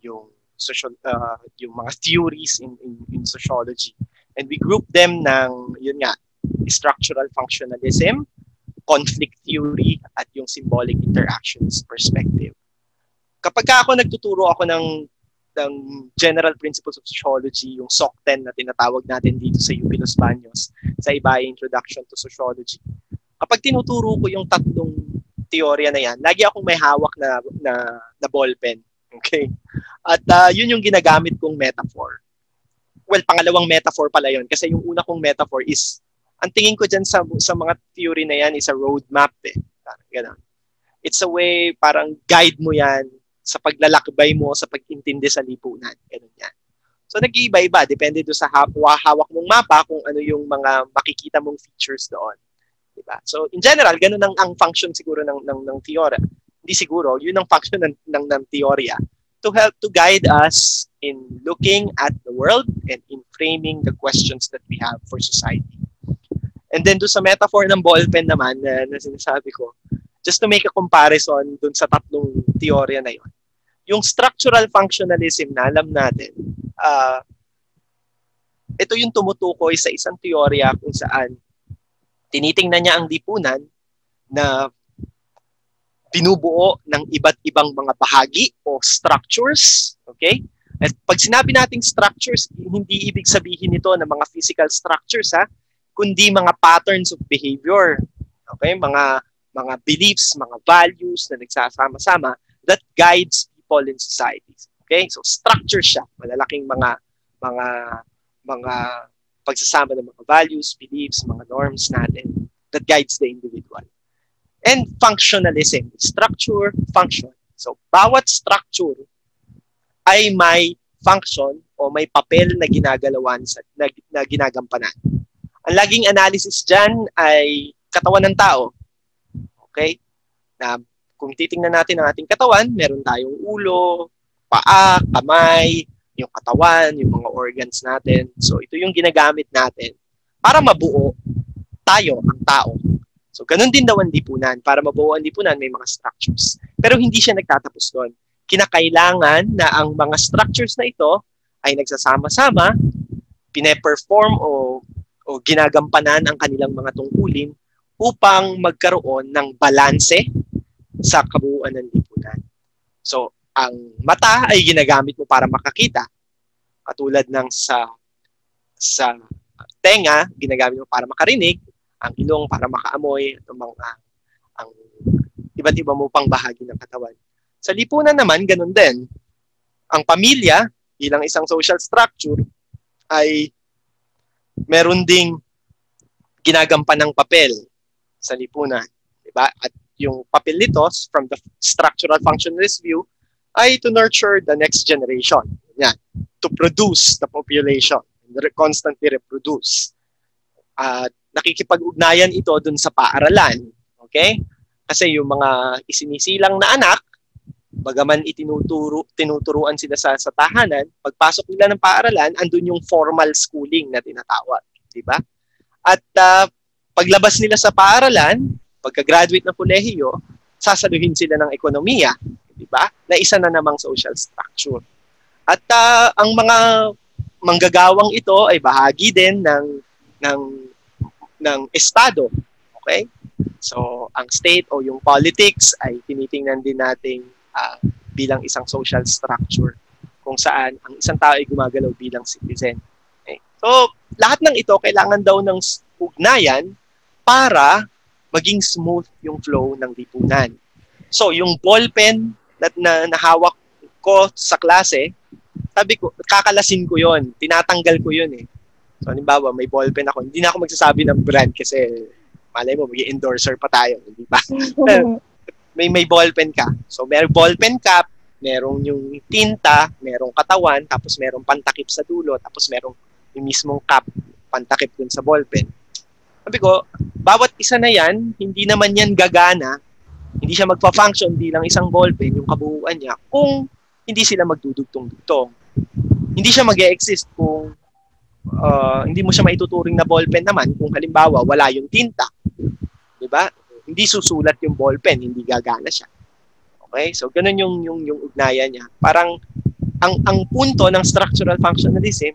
yung social uh, yung mga theories in, in in sociology. And we group them ng, yun nga, structural functionalism, conflict theory, at yung symbolic interactions perspective. Kapag ako nagtuturo ako ng, ng general principles of sociology, yung SOC 10 na tinatawag natin dito sa UP Los Baños, sa iba Introduction to Sociology, kapag tinuturo ko yung tatlong teorya na yan, lagi akong may hawak na, na, na ballpen. Okay? At uh, yun yung ginagamit kong metaphor well, pangalawang metaphor pala yon kasi yung una kong metaphor is, ang tingin ko dyan sa, sa mga theory na yan is a roadmap eh. Ganun. It's a way, parang guide mo yan sa paglalakbay mo, sa pag-intindi sa lipunan. Ganun yan. So nag-iiba-iba, depende do sa hawak, hawak mong mapa kung ano yung mga makikita mong features doon. Diba? So in general, ganun ang, ang function siguro ng, ng, ng teorya. Hindi siguro, yun ang function ng, ng, ng teorya to help to guide us in looking at the world and in framing the questions that we have for society. And then do sa metaphor ng ballpen naman na, na sinasabi ko, just to make a comparison dun sa tatlong teorya na yon. Yung structural functionalism na alam natin, uh, ito yung tumutukoy sa isang teorya kung saan tinitingnan niya ang lipunan na binubuo ng iba't ibang mga bahagi o structures. Okay? At pag sinabi nating structures, hindi ibig sabihin nito na mga physical structures ha, kundi mga patterns of behavior. Okay? Mga mga beliefs, mga values na nagsasama-sama that guides people in societies. Okay? So structure siya, malalaking mga mga mga pagsasama ng mga values, beliefs, mga norms natin that guides the individual and functionalism. Structure, function. So, bawat structure ay may function o may papel na ginagalawan sa na, na ginagampanan. Ang laging analysis diyan ay katawan ng tao. Okay? Na kung titingnan natin ang ating katawan, meron tayong ulo, paa, kamay, yung katawan, yung mga organs natin. So ito yung ginagamit natin para mabuo tayo, ang tao. So ganun din daw ang lipunan. Para mabuo ang lipunan, may mga structures. Pero hindi siya nagtatapos doon. Kinakailangan na ang mga structures na ito ay nagsasama-sama, pine-perform o, o ginagampanan ang kanilang mga tungkulin upang magkaroon ng balanse sa kabuuan ng lipunan. So, ang mata ay ginagamit mo para makakita. Katulad ng sa sa tenga, ginagamit mo para makarinig, ang ilong para makaamoy, at mga ang iba't iba mo pang bahagi ng katawan. Sa lipunan naman, ganun din. Ang pamilya, bilang isang social structure, ay meron ding ginagampan ng papel sa lipunan. Diba? At yung papel nito, from the structural functionalist view, ay to nurture the next generation. Yan. To produce the population. Constantly reproduce. At nakikipag-ugnayan ito dun sa paaralan. Okay? Kasi yung mga isinisilang na anak, bagaman itinuturo, tinuturuan sila sa, sa tahanan, pagpasok nila ng paaralan, andun yung formal schooling na tinatawag. Di ba? At uh, paglabas nila sa paaralan, pagka-graduate ng kolehiyo, sasaluhin sila ng ekonomiya, di ba? Na isa na namang social structure. At uh, ang mga manggagawang ito ay bahagi din ng ng ng estado. Okay? So, ang state o yung politics ay tinitingnan din nating uh, bilang isang social structure kung saan ang isang tao ay gumagalaw bilang citizen. Okay? So, lahat ng ito kailangan daw ng ugnayan para maging smooth yung flow ng lipunan. So, yung ballpen na, na nahawak ko sa klase, sabi ko, kakalasin ko yon tinatanggal ko yon eh. So, halimbawa, may ballpen ako. Hindi na ako magsasabi ng brand kasi malay mo, mag endorser pa tayo, di ba? may may ballpen ka. So, may ballpen cap, merong yung tinta, merong katawan, tapos merong pantakip sa dulo, tapos merong yung mismong cap, pantakip dun sa ballpen. Sabi ko, bawat isa na yan, hindi naman yan gagana, hindi siya magpa-function bilang isang ballpen, yung kabuuan niya, kung hindi sila magdudugtong-dugtong. Hindi siya mag exist kung uh, hindi mo siya maituturing na ballpen naman kung halimbawa wala yung tinta. 'Di ba? Hindi susulat yung ballpen, hindi gagana siya. Okay? So ganun yung yung yung ugnayan niya. Parang ang ang punto ng structural functionalism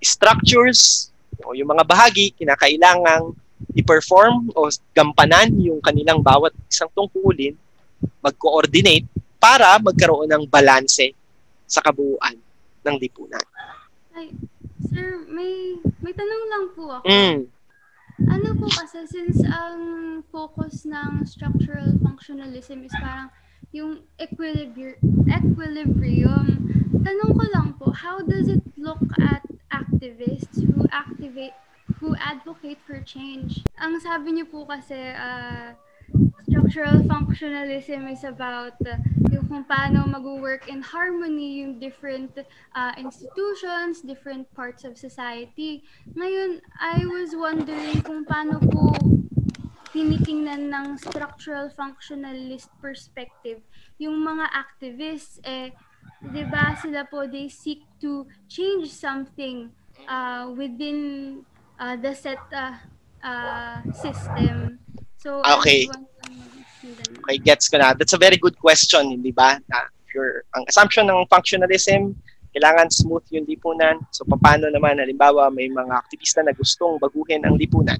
structures o yung mga bahagi kinakailangang i-perform o gampanan yung kanilang bawat isang tungkulin, mag-coordinate para magkaroon ng balanse sa kabuuan ng lipunan. Ay, sir, may may tanong lang po ako. Mm. Ano po kasi since ang focus ng structural functionalism is parang yung equilibrium, equilibrium. Tanong ko lang po, how does it look at activists who activate who advocate for change. Ang sabi niyo po kasi uh, structural functionalism is about uh, yung kung paano mag-work in harmony yung different uh, institutions, different parts of society. Ngayon, I was wondering kung paano po tinitingnan ng structural functionalist perspective yung mga activists eh 'di ba sila po they seek to change something uh, within uh, the set uh, uh, system. So, okay. Okay, gets ko na. That's a very good question, hindi ba? Na your, ang assumption ng functionalism, kailangan smooth yung lipunan. So, paano naman, halimbawa, may mga aktivista na gustong baguhin ang lipunan.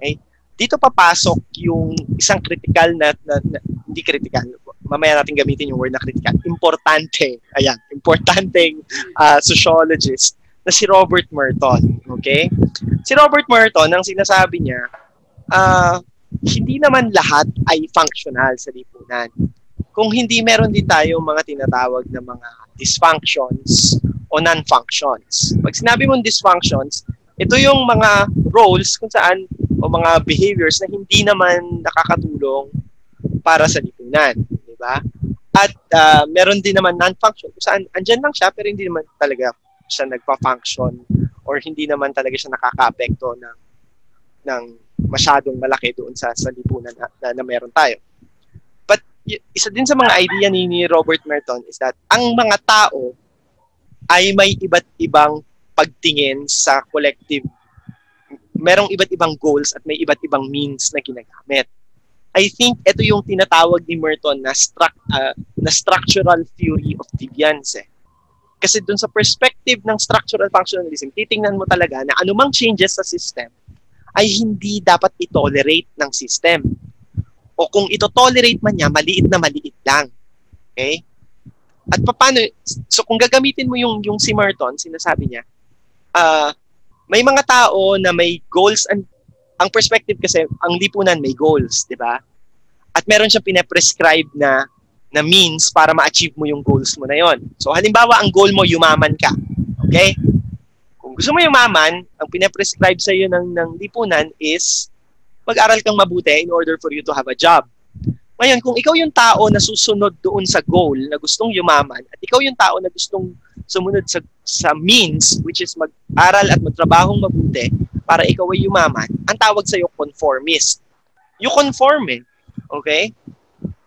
Okay? Dito papasok yung isang critical na, na, na hindi critical, mamaya natin gamitin yung word na critical, importante, ayan, importanteng uh, sociologist na si Robert Merton. Okay? Si Robert Merton, ang sinasabi niya, uh, hindi naman lahat ay functional sa lipunan. Kung hindi meron din tayo mga tinatawag na mga dysfunctions o non-functions. Pag sinabi mong dysfunctions, ito yung mga roles kung saan o mga behaviors na hindi naman nakakatulong para sa lipunan, di ba? At uh, meron din naman non-function kung saan andyan lang siya pero hindi naman talaga siya nagpa-function or hindi naman talaga siya nakaka-apekto ng ng masyadong malaki doon sa sa lipunan na, na, na meron tayo. But y- isa din sa mga idea ni, ni Robert Merton is that ang mga tao ay may iba't ibang pagtingin sa collective merong iba't ibang goals at may iba't ibang means na ginagamit. I think ito yung tinatawag ni Merton na, stru- uh, na structural theory of deviance. Eh. Kasi dun sa perspective ng structural functionalism, titingnan mo talaga na anumang changes sa system ay hindi dapat itolerate ng system. O kung ito tolerate man niya, maliit na maliit lang. Okay? At paano, so kung gagamitin mo yung, yung si Merton, sinasabi niya, uh, may mga tao na may goals and ang perspective kasi, ang lipunan may goals, di ba? At meron siyang pinaprescribe na na means para ma-achieve mo yung goals mo na yon. So halimbawa, ang goal mo, yumaman ka. Okay? Kung gusto mo yumaman, ang pinaprescribe sa iyo ng, ng lipunan is mag-aral kang mabuti in order for you to have a job. Ngayon, kung ikaw yung tao na susunod doon sa goal na gustong yumaman at ikaw yung tao na gustong sumunod sa, sa means which is mag-aral at magtrabahong mabuti para ikaw ay yumaman, ang tawag sa iyo conformist. You conform eh. Okay?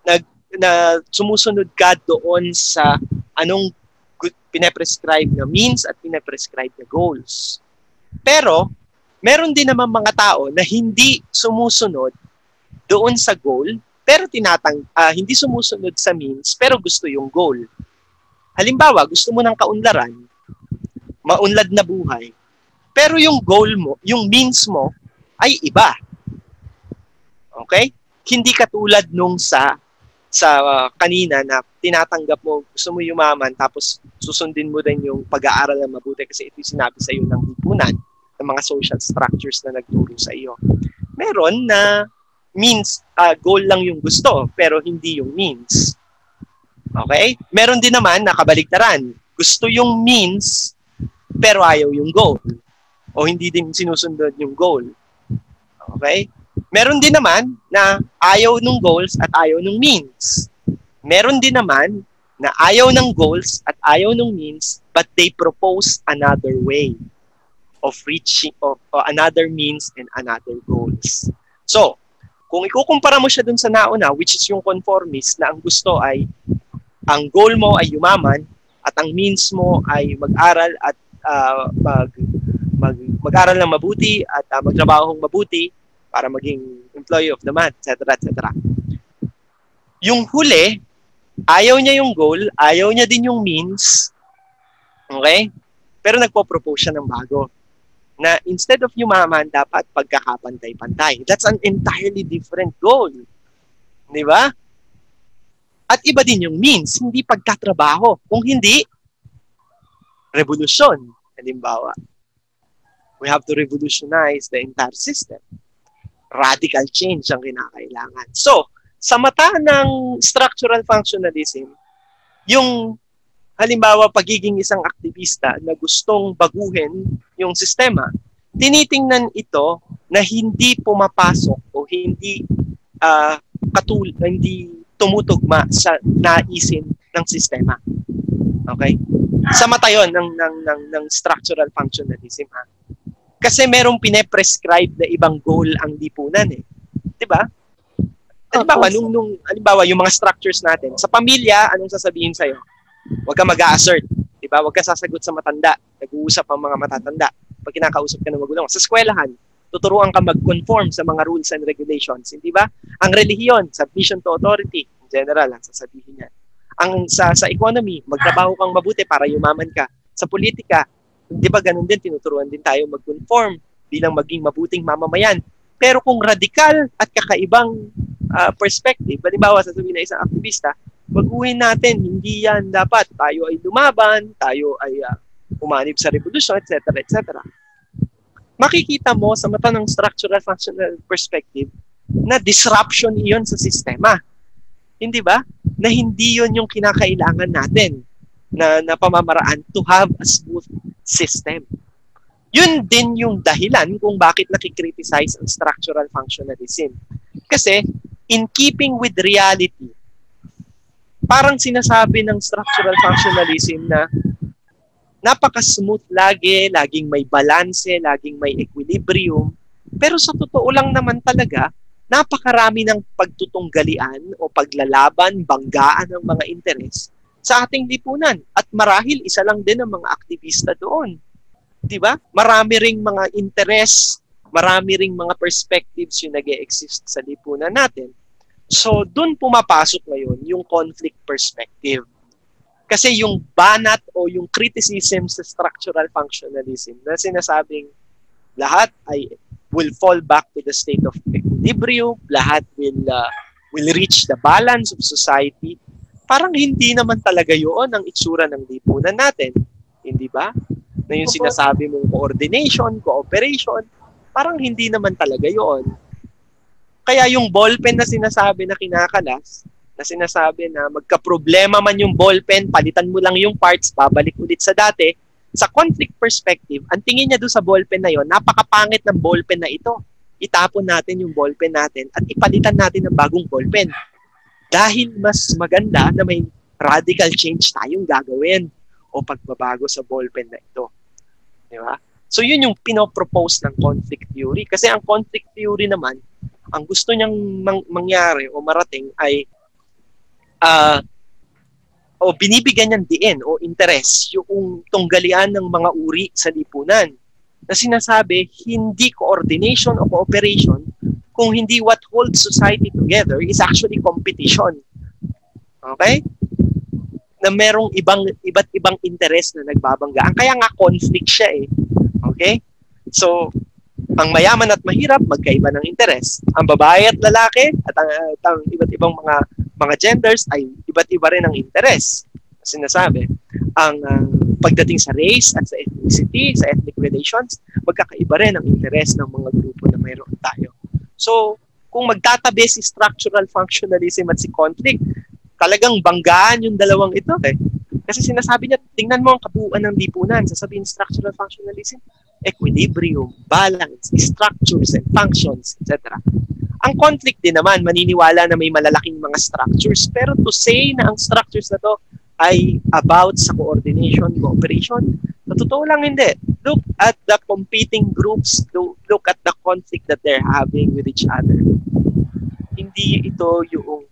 Nag, na sumusunod ka doon sa anong pinaprescribe na means at pinaprescribe na goals. Pero, meron din naman mga tao na hindi sumusunod doon sa goal pero tinatang uh, hindi sumusunod sa means pero gusto yung goal. Halimbawa, gusto mo ng kaunlaran, maunlad na buhay, pero yung goal mo, yung means mo ay iba. Okay? Hindi katulad nung sa sa uh, kanina na tinatanggap mo, gusto mo yumaman, tapos susundin mo din yung pag-aaral na mabuti kasi ito yung sinabi sa iyo ng lipunan, ng mga social structures na nagturo sa iyo. Meron na means, uh, goal lang yung gusto, pero hindi yung means. Okay? Meron din naman na kabaligtaran. Gusto yung means, pero ayaw yung goal. O hindi din sinusundod yung goal. Okay? Meron din naman na ayaw ng goals at ayaw ng means. Meron din naman na ayaw ng goals at ayaw ng means but they propose another way of reaching of, of another means and another goals. So, kung ikukumpara mo siya dun sa nauna, which is yung conformist, na ang gusto ay, ang goal mo ay yumaman, at ang means mo ay mag-aral at uh, mag, mag, mag-aral ng mabuti at uh, magtrabahong mabuti para maging employee of the month, etc. etc. Yung huli, ayaw niya yung goal, ayaw niya din yung means, okay? Pero nagpo-propose siya ng bago na instead of yumaman, dapat pagkakapantay-pantay. That's an entirely different goal. Di ba? At iba din yung means, hindi pagkatrabaho. Kung hindi, revolusyon. Halimbawa, we have to revolutionize the entire system. Radical change ang kinakailangan. So, sa mata ng structural functionalism, yung halimbawa pagiging isang aktivista na gustong baguhin yung sistema, tinitingnan ito na hindi pumapasok o hindi uh, katul hindi tumutugma sa naisin ng sistema. Okay? Sa mata yon ng, ng, ng, ng structural functionalism. Ha? Kasi merong pine-prescribe na ibang goal ang lipunan eh. 'Di ba? Halimbawa, nung, nung, halimbawa, yung mga structures natin, sa pamilya, anong sasabihin sa'yo? Huwag ka mag-a-assert. Di ba? Huwag ka sasagot sa matanda. Nag-uusap ang mga matatanda. Pag kinakausap ka ng magulang. Sa eskwelahan, tuturuan ka mag-conform sa mga rules and regulations. Hindi ba? Ang relihiyon, submission to authority. In general, ang sasabihin niya. Ang sa, sa economy, magtrabaho kang mabuti para yumaman ka. Sa politika, di ba ganun din, tinuturuan din tayo mag-conform bilang maging mabuting mamamayan. Pero kung radikal at kakaibang uh, perspective, halimbawa sasabihin na isang aktivista, baguhin natin, hindi yan dapat. Tayo ay lumaban, tayo ay uh, umanib sa revolusyon, etc. etc. Makikita mo sa mata ng structural functional perspective na disruption iyon sa sistema. Hindi ba? Na hindi yon yung kinakailangan natin na, na pamamaraan to have a smooth system. Yun din yung dahilan kung bakit nakikriticize ang structural functionalism. Kasi in keeping with reality, parang sinasabi ng structural functionalism na napaka-smooth lagi, laging may balance, laging may equilibrium. Pero sa totoo lang naman talaga, napakarami ng pagtutunggalian o paglalaban, banggaan ng mga interes sa ating lipunan. At marahil isa lang din ang mga aktivista doon. 'Di ba? Marami ring mga interes, marami ring mga perspectives yung nag exist sa lipunan natin. So, doon pumapasok ngayon yung conflict perspective. Kasi yung banat o yung criticism sa structural functionalism na sinasabing lahat ay will fall back to the state of equilibrium, lahat will uh, will reach the balance of society. Parang hindi naman talaga 'yon ang itsura ng lipunan natin, hindi ba? Na yung sinasabi mong coordination, cooperation, parang hindi naman talaga 'yon. Kaya yung ballpen na sinasabi na kinakalas, na sinasabi na magka-problema man yung ballpen, palitan mo lang yung parts, babalik ulit sa dati. Sa conflict perspective, ang tingin niya doon sa ballpen na yon, napakapangit ng ballpen na ito. Itapon natin yung ballpen natin at ipalitan natin ng bagong ballpen. Dahil mas maganda na may radical change tayong gagawin o pagbabago sa ballpen na ito. Di ba? So yun yung pinopropose ng conflict theory. Kasi ang conflict theory naman, ang gusto niyang mang- mangyari o marating ay uh, o binibigyan niyang diin o interes yung tunggalian ng mga uri sa lipunan na sinasabi hindi coordination o cooperation kung hindi what holds society together is actually competition. Okay? Na merong ibang iba't ibang interes na nagbabanggaan. Kaya nga conflict siya eh. Okay? So, ang mayaman at mahirap, magkaiba ng interes. Ang babae at lalaki at ang, at ang iba't ibang mga mga genders ay iba't iba rin ang interes. Sinasabi, ang uh, pagdating sa race at sa ethnicity, sa ethnic relations, magkakaiba rin ang interes ng mga grupo na mayroon tayo. So, kung magtatabi si structural functionalism at si conflict, talagang banggaan yung dalawang ito eh. Kasi sinasabi niya, tingnan mo ang kabuuan ng lipunan. Sasabihin structural functionalism, equilibrium, balance, structures and functions, etc. Ang conflict din naman, maniniwala na may malalaking mga structures. Pero to say na ang structures na to ay about sa coordination, cooperation, sa totoo lang hindi. Look at the competing groups, look at the conflict that they're having with each other. Hindi ito yung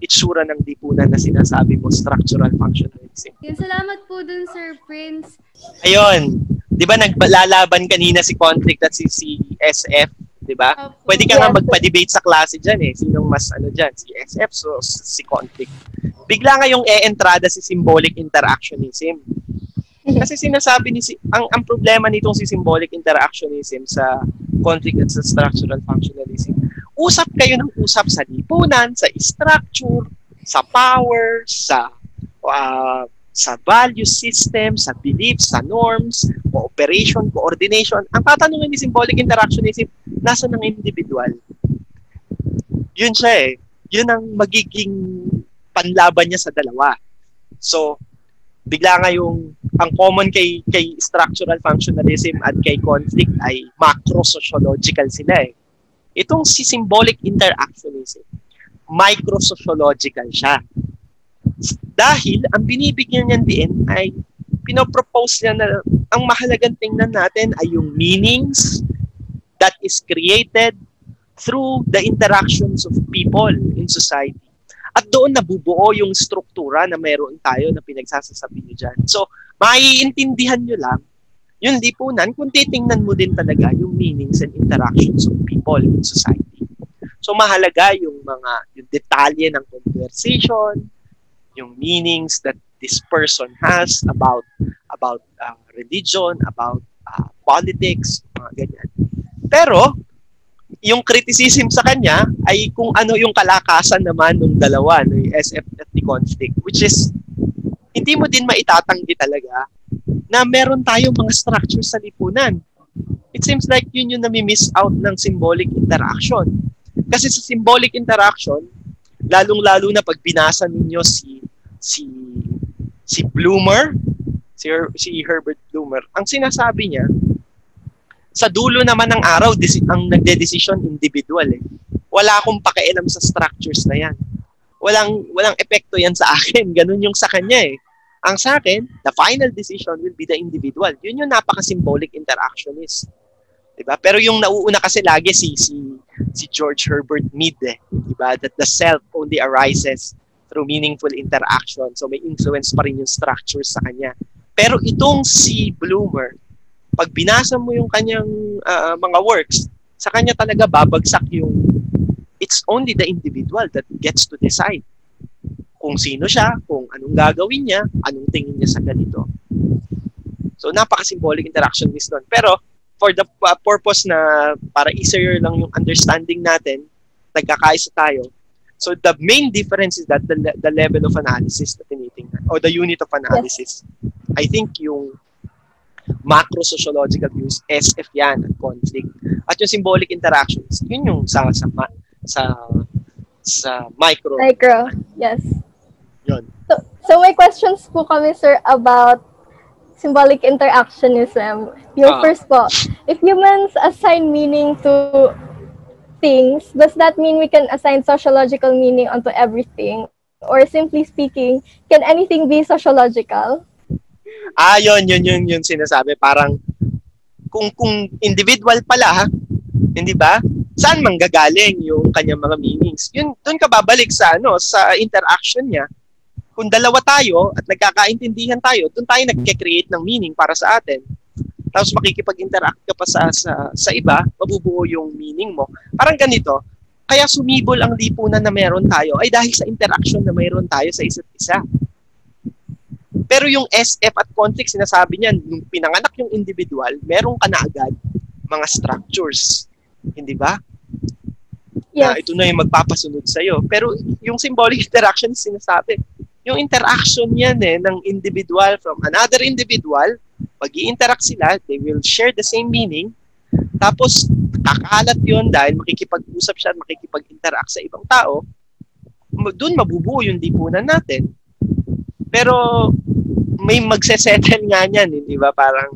itsura ng lipunan na sinasabi mo, structural functionalism. Yan, salamat po dun, Sir Prince. Ayun, di ba naglalaban kanina si conflict at si, si SF? 'Di ba? Pwede ka nga magpa-debate sa klase diyan eh. Sinong mas ano diyan, si SF so si conflict. Bigla nga yung e-entrada si symbolic interactionism. Kasi sinasabi ni si ang ang problema nitong si symbolic interactionism sa conflict at sa structural functionalism. Usap kayo ng usap sa lipunan, sa structure, sa power, sa uh, sa value system, sa beliefs, sa norms, cooperation, coordination. Ang tatanungin ni symbolic interactionism, nasa ng individual. Yun siya eh. Yun ang magiging panlaban niya sa dalawa. So, bigla nga yung ang common kay kay structural functionalism at kay conflict ay macro-sociological sila eh. Itong si symbolic interactionism, micro-sociological siya. Dahil ang binibigyan niyan din ay pinopropose niya na ang mahalagang tingnan natin ay yung meanings, that is created through the interactions of people in society. At doon nabubuo yung struktura na meron tayo na pinagsasasabi niyo dyan. So, maiintindihan nyo lang yung lipunan kung titingnan mo din talaga yung meanings and interactions of people in society. So, mahalaga yung mga yung detalye ng conversation, yung meanings that this person has about about uh, religion, about uh, politics, mga ganyan. Pero, yung criticism sa kanya ay kung ano yung kalakasan naman ng dalawa, yung SF at the conflict, which is, hindi mo din maitatanggi talaga na meron tayong mga structures sa lipunan. It seems like yun yung nami-miss out ng symbolic interaction. Kasi sa symbolic interaction, lalong-lalo na pag binasa ninyo si si si Bloomer, si, Her, si Herbert Bloomer, ang sinasabi niya, sa dulo naman ng araw, ang nagde-decision individual eh. Wala akong pakialam sa structures na yan. walang walang epekto yan sa akin. Ganun yung sa kanya eh. Ang sa akin, the final decision will be the individual. Yun yung napaka-symbolic interactionist. Diba? Pero yung nauuna kasi lagi si si si George Herbert Mead eh, diba? That the self only arises through meaningful interaction. So may influence pa rin yung structures sa kanya. Pero itong si Bloomer, pag binasa mo yung kanyang uh, mga works, sa kanya talaga babagsak yung it's only the individual that gets to decide kung sino siya, kung anong gagawin niya, anong tingin niya sa ganito. So, napaka-symbolic interaction is doon. Pero, for the uh, purpose na para easier lang yung understanding natin, nagkakaisa tayo. So, the main difference is that the, the level of analysis na tinitingnan, or the unit of analysis. Yes. I think yung macro-sociological views, SF yan, at conflict. At yung symbolic interactions, yun yung sa, sa, sa, sa micro. Micro, yes. Yun. So, so may questions po kami, sir, about symbolic interactionism. Yung uh, first po, if humans assign meaning to things, does that mean we can assign sociological meaning onto everything? Or simply speaking, can anything be sociological? Ah, yun, yun, yun, yun sinasabi. Parang, kung, kung individual pala, hindi ba? Saan manggagaling yung kanyang mga meanings? Yun, doon ka babalik sa, ano, sa interaction niya kung dalawa tayo at nagkakaintindihan tayo, doon tayo nagke-create ng meaning para sa atin. Tapos makikipag-interact ka pa sa, sa, sa iba, mabubuo yung meaning mo. Parang ganito, kaya sumibol ang lipunan na meron tayo ay dahil sa interaction na mayroon tayo sa isa't isa. Pero yung SF at conflict, sinasabi niya, nung pinanganak yung individual, meron ka na agad mga structures. Hindi ba? Yes. Na ito na yung magpapasunod sa'yo. Pero yung symbolic interaction, sinasabi, yung interaction yan eh, ng individual from another individual, pag interact sila, they will share the same meaning, tapos kakalat yon dahil makikipag-usap siya at makikipag-interact sa ibang tao, doon mabubuo yung lipunan natin. Pero may magsesettle nga niyan, eh, ba? Parang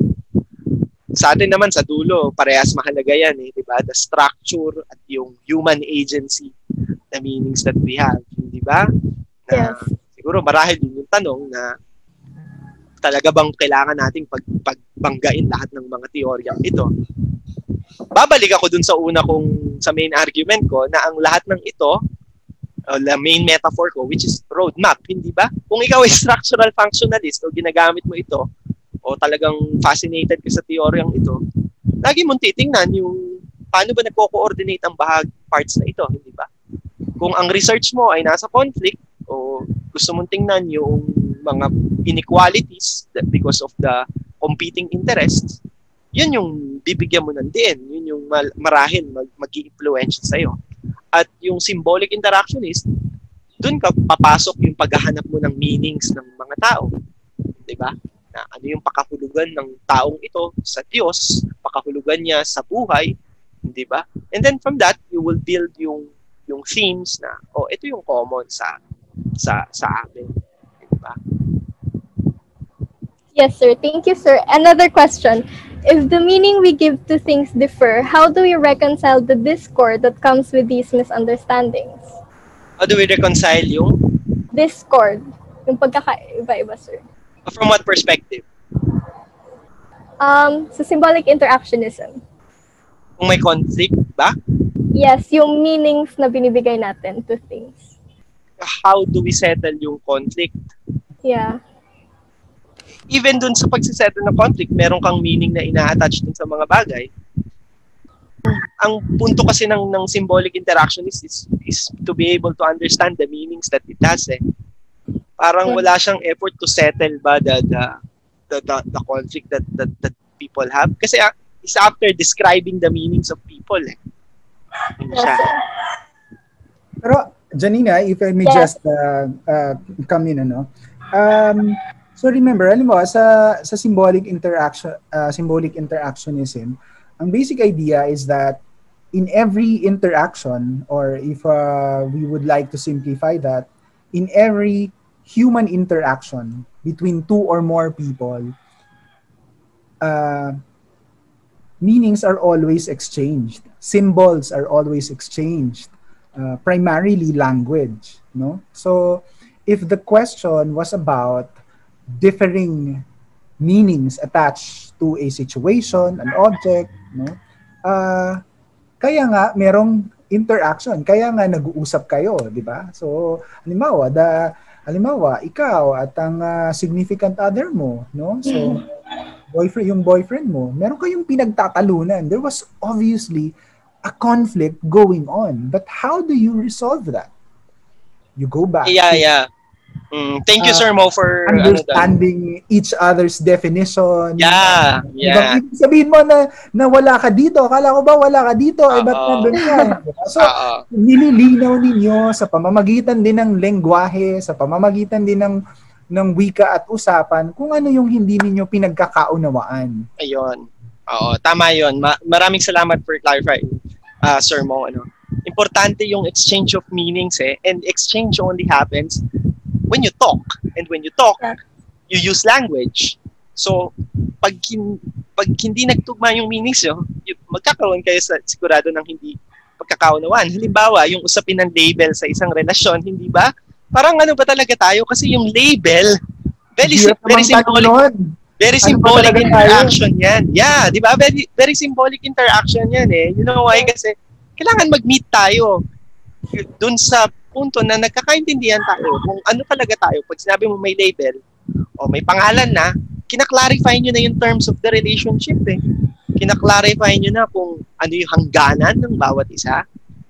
sa atin naman sa dulo, parehas mahalaga yan, eh, di ba? The structure at yung human agency, the meanings that we have, di ba? Na, yes siguro marahil din yung tanong na talaga bang kailangan nating pag, pagbanggain lahat ng mga teoryang ito. Babalik ako dun sa una kong sa main argument ko na ang lahat ng ito uh, the main metaphor ko which is roadmap, hindi ba? Kung ikaw ay structural functionalist o ginagamit mo ito o talagang fascinated ka sa teoryang ito, lagi mong titingnan yung paano ba nagko-coordinate ang bahag parts na ito, hindi ba? Kung ang research mo ay nasa conflict, o gusto mong tingnan yung mga inequalities that because of the competing interests, yun yung bibigyan mo ng din. Yun yung marahil mag, mag-i-influence sa'yo. At yung symbolic interaction is, dun ka papasok yung paghahanap mo ng meanings ng mga tao. Di ba? Na ano yung pakahulugan ng taong ito sa Diyos, pakahulugan niya sa buhay, di ba? And then from that, you will build yung yung themes na, oh, ito yung common sa sa sa amin. Diba? Yes, sir. Thank you, sir. Another question. If the meaning we give to things differ, how do we reconcile the discord that comes with these misunderstandings? How do we reconcile yung? Discord. Yung pagkakaiba-iba, sir. From what perspective? Um, sa symbolic interactionism. Kung may conflict ba? Yes, yung meanings na binibigay natin to things how do we settle yung conflict. Yeah. Even dun sa pagsisettle ng conflict, meron kang meaning na ina-attach dun sa mga bagay. Ang punto kasi ng, ng symbolic interaction is, is, is to be able to understand the meanings that it has eh. Parang wala siyang effort to settle ba the, the, the, the, the conflict that, that, that people have. Kasi uh, is after describing the meanings of people eh. Siya. Pero Janina, if I may yes. just uh, uh, come in, ano? Um, so remember, alam mo, sa, sa symbolic interaction, uh, symbolic interactionism, ang basic idea is that in every interaction, or if uh, we would like to simplify that, in every human interaction between two or more people, uh, meanings are always exchanged. Symbols are always exchanged uh, primarily language. no? So, if the question was about differing meanings attached to a situation, an object, no? Ah, kaya nga merong interaction, kaya nga nag-uusap kayo, di ba? So, halimbawa, the halimbawa, ikaw at ang ah, significant other mo, no? So, boyfriend, yung boyfriend mo, meron kayong pinagtatalunan. There was obviously a conflict going on. But how do you resolve that? You go back Yeah, to yeah. Mm, thank you, Uh, Sir Mo, for ano understanding each other's definition. Yeah, Ibang yeah. ibig sabihin mo na, na wala ka dito. Akala ko ba wala ka dito? Eh, ba't nandun ka? Diba? So, nililinaw ninyo sa pamamagitan din ng lengguwahe, sa pamamagitan din ng ng wika at usapan kung ano yung hindi ninyo pinagkakaunawaan. Ayun. Oo, tama 'yon. Ma- maraming salamat for clarifying, uh, Sir Mo. Ano. Importante yung exchange of meanings eh. And exchange only happens when you talk. And when you talk, Yeah. you use language. So, pag, hin- pag hindi nagtugma yung meanings nyo, y- magkakaroon kayo sa sigurado ng hindi pagkakaunawaan. Halimbawa, yung usapin ng label sa isang relasyon, hindi ba? Parang ano ba talaga tayo? Kasi yung label, very, sim- very symbolic. Very Ano symbolic tayo? interaction yan. Yeah, di ba? Very, very symbolic interaction yan eh. You know why? Kasi kailangan mag-meet tayo dun sa punto na nagkakaintindihan tayo kung ano talaga tayo. Pag sinabi mo may label o may pangalan na, kinaklarify nyo na yung terms of the relationship eh. Kinaklarify nyo na kung ano yung hangganan ng bawat isa.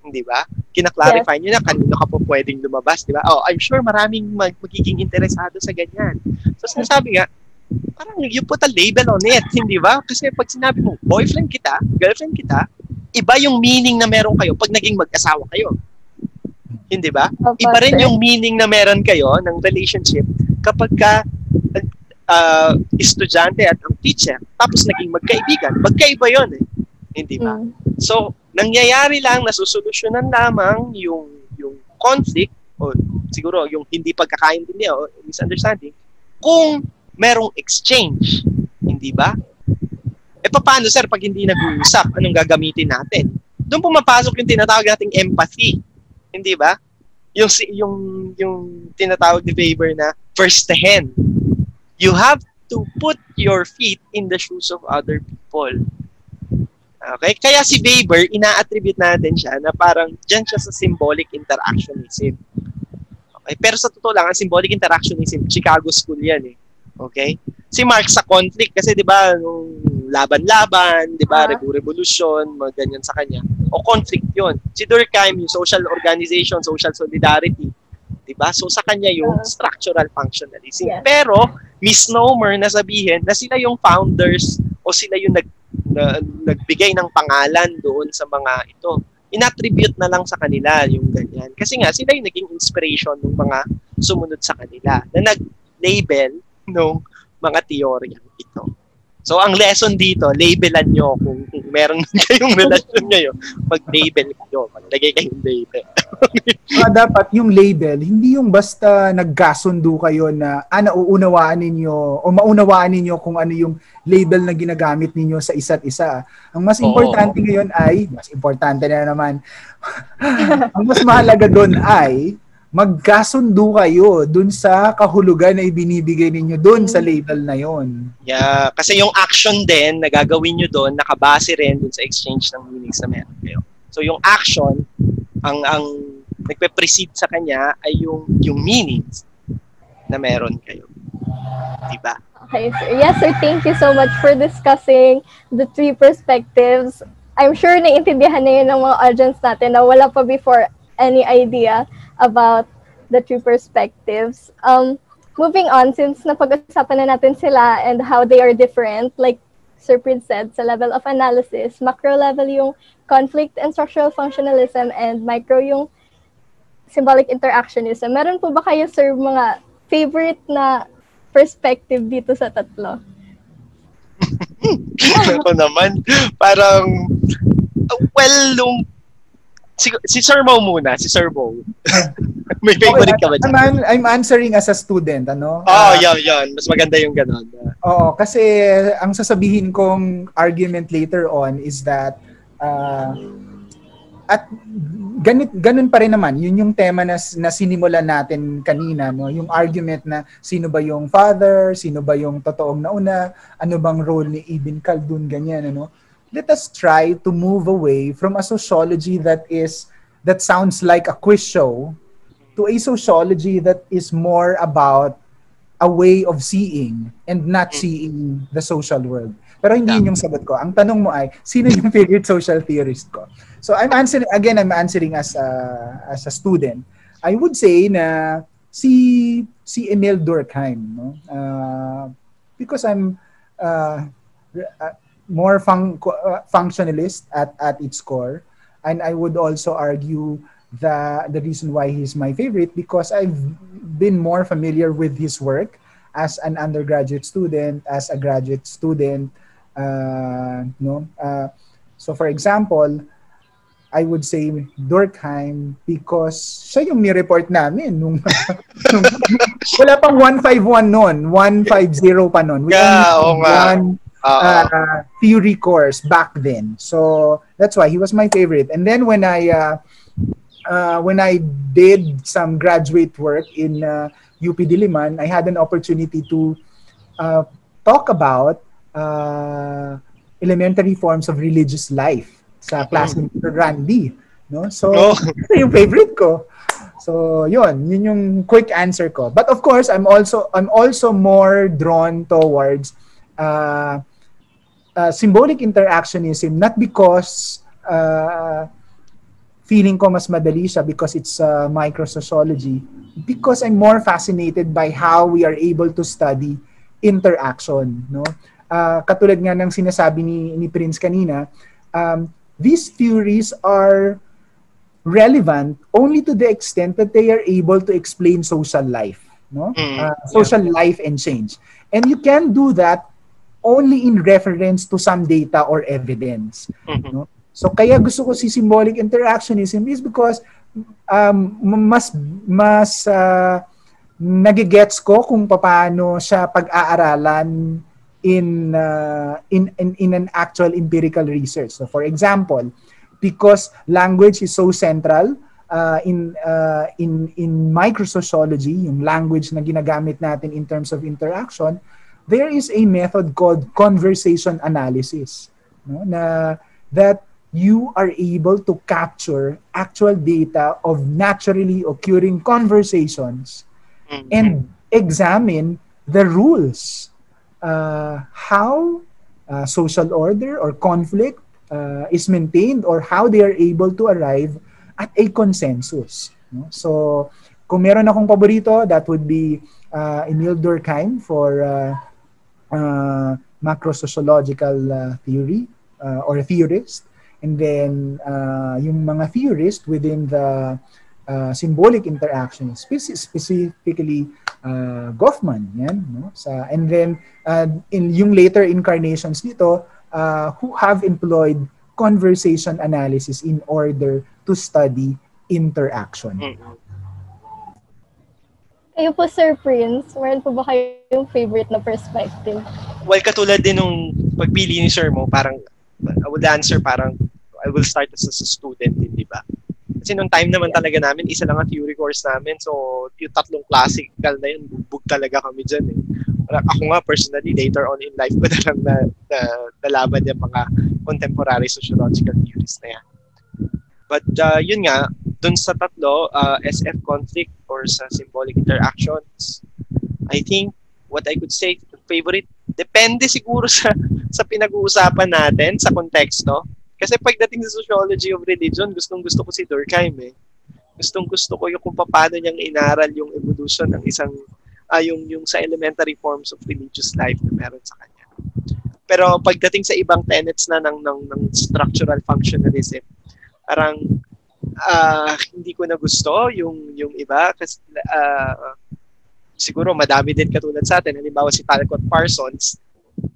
Hindi ba? Kinaklarify nyo na kanino ka po pwedeng lumabas. Di ba? Oh, I'm sure maraming mag- magiging interesado sa ganyan. So sinasabi nga, parang you put a label on it, hindi ba? Kasi pag sinabi mo, boyfriend kita, girlfriend kita, iba yung meaning na meron kayo pag naging mag-asawa kayo. Hindi ba? Iba rin yung meaning na meron kayo ng relationship kapag ka uh, estudyante at ang teacher, tapos naging magkaibigan. Magkaiba yon eh. Hindi ba? Mm. So, nangyayari lang, nasusolusyonan lamang yung yung conflict o siguro yung hindi pagkakaintindihan o misunderstanding kung merong exchange. Hindi ba? E paano sir pag hindi nag-uusap, anong gagamitin natin? Doon pumapasok yung tinatawag nating empathy. Hindi ba? Yung yung yung tinatawag ni Faber na first hand. You have to put your feet in the shoes of other people. Okay? Kaya si Weber, ina-attribute natin siya na parang dyan siya sa symbolic interactionism. Okay? Pero sa totoo lang, ang symbolic interactionism, Chicago School yan eh. Okay? Si Marx sa conflict kasi 'di ba nung laban-laban, 'di ba, Ah. revolution, mga ganyan sa kanya. O conflict 'yon. Si Durkheim yung social organization, social solidarity, 'di ba? So sa kanya yung Ah. structural functionalism. Yes. Pero misnomer na sabihin na sila yung founders o sila yung nag na, nagbigay ng pangalan doon sa mga ito. Inattribute na lang sa kanila yung ganyan. Kasi nga, sila yung naging inspiration ng mga sumunod sa kanila na nag-label nung mga teoryang ito. So, ang lesson dito, labelan nyo kung, kung meron kayong relasyon ngayon, mag-label kayo, maglagay kayong label. Kaya dapat yung label, hindi yung basta nagkasundo kayo na ah, nauunawaan ninyo o maunawaan ninyo kung ano yung label na ginagamit ninyo sa isa't isa. Ang mas Oo. importante ngayon ay, mas importante na naman, ang mas mahalaga doon ay magkasundo kayo dun sa kahulugan na ibinibigay ninyo dun sa label na yon. Yeah, kasi yung action din na gagawin nyo doon, nakabase rin dun sa exchange ng meanings na meron kayo. So yung action, ang ang nagpe-precede sa kanya ay yung yung meanings na meron kayo. Diba? Okay, sir. Yes, sir. Thank you so much for discussing the three perspectives. I'm sure naiintindihan na yun ng mga audience natin na wala pa before any idea about the three perspectives. Um, moving on, since napag-usapan na natin sila and how they are different, like Sir Prince said, sa level of analysis, macro level yung conflict and structural functionalism and micro yung symbolic interactionism. Meron po ba kayo, sir, mga favorite na perspective dito sa tatlo? Ako naman, parang, well, nung, si, si Sir Mo muna, si Sir Mo. May favorite ka ba I'm, dyan? an- I'm answering as a student, ano? Oh, Ah, yan, yan. Mas maganda yung ganon. Oo, kasi ang sasabihin kong argument later on is that uh, at ganit ganun pa rin naman yun yung tema na, na sinimulan natin kanina no yung argument na sino ba yung father sino ba yung totoong nauna ano bang role ni Ibn Khaldun ganyan ano let us try to move away from a sociology that is that sounds like a quiz show to a sociology that is more about a way of seeing and not seeing the social world pero hindi yun yung sagot ko. Ang tanong mo ay, sino yung favorite social theorist ko? So I'm answering, again, I'm answering as a, as a student. I would say na si si Emil Durkheim, no? Uh, because I'm uh, more fun, uh, functionalist at at its core, and I would also argue the the reason why he's my favorite because I've been more familiar with his work as an undergraduate student, as a graduate student, uh, no. Uh, so for example, I would say Durkheim because siya yung ni-report namin nung, nung wala pang 151 noon, 150 pa noon. We Yeah, one Oo. uh, theory course back then. So that's why he was my favorite. And then when I uh, uh, when I did some graduate work in uh, UP Diliman, I had an opportunity to uh, talk about uh, elementary forms of religious life sa class ni Mr. Randy. No? So, Oh. yung favorite ko. So, yun, yun yung quick answer ko. But of course, I'm also I'm also more drawn towards uh, uh, symbolic interactionism not because uh, feeling ko mas madali siya because it's uh, microsociology because I'm more fascinated by how we are able to study interaction no? Uh, katulad nga ng sinasabi ni ni Prince kanina um, these theories are relevant only to the extent that they are able to explain social life no? Mm, Uh, social life and change. And you can do that only in reference to some data or evidence Mhm. no so kaya gusto ko si symbolic interactionism is because um, mas mas uh, nagigets ko kung paano siya pag-aaralan in, uh, in in in an actual empirical research. So for example, because language is so central uh, in uh, in in microsociology, yung language na ginagamit natin in terms of interaction, there is a method called conversation analysis, no? Na that you are able to capture actual data of naturally occurring conversations Mhm. and examine the rules uh, how uh, social order or conflict uh, is maintained or how they are able to arrive at a consensus. no? So, kung meron akong paborito, that would be uh, Emil Durkheim for uh, uh, macrosociological uh, theory uh, or theorist. And then, uh, yung mga theorist within the uh, symbolic interaction, speci- specifically uh, Goffman, yan, no? Sa, and then, uh, in yung later incarnations nito, uh, who have employed conversation analysis in order to study interaction. Mhm. Kayo po, Sir Prince, meron po ba kayong favorite na perspective? Well, katulad din nung pagpili ni Sir mo, parang I would answer parang I will start as a student din, di ba? Kasi nung time naman talaga namin, isa lang ang theory course namin. So, yung tatlong classical na yun, bugbog talaga kami dyan eh. Parang Ako nga personally, later on in life ko na lang na, na, nalaman yung mga contemporary sociological theories na yan. But uh, yun nga, dun sa tatlo, uh, SF conflict or sa symbolic interactions, I think what I could say, favorite, depende siguro sa sa pinag-uusapan natin, sa konteksto. Kasi pagdating sa sociology of religion, gustong gusto ko si Durkheim eh. Gustong gusto ko yung kung paano niyang inaral yung evolution ng isang, ah, yung, yung sa elementary forms of religious life na meron sa kanya. Pero pagdating sa ibang tenets na ng, ng, ng structural functionalism, parang ah, hindi ko na gusto yung, yung iba kasi ah, siguro madami din katulad sa atin. Halimbawa si Talcott Parsons,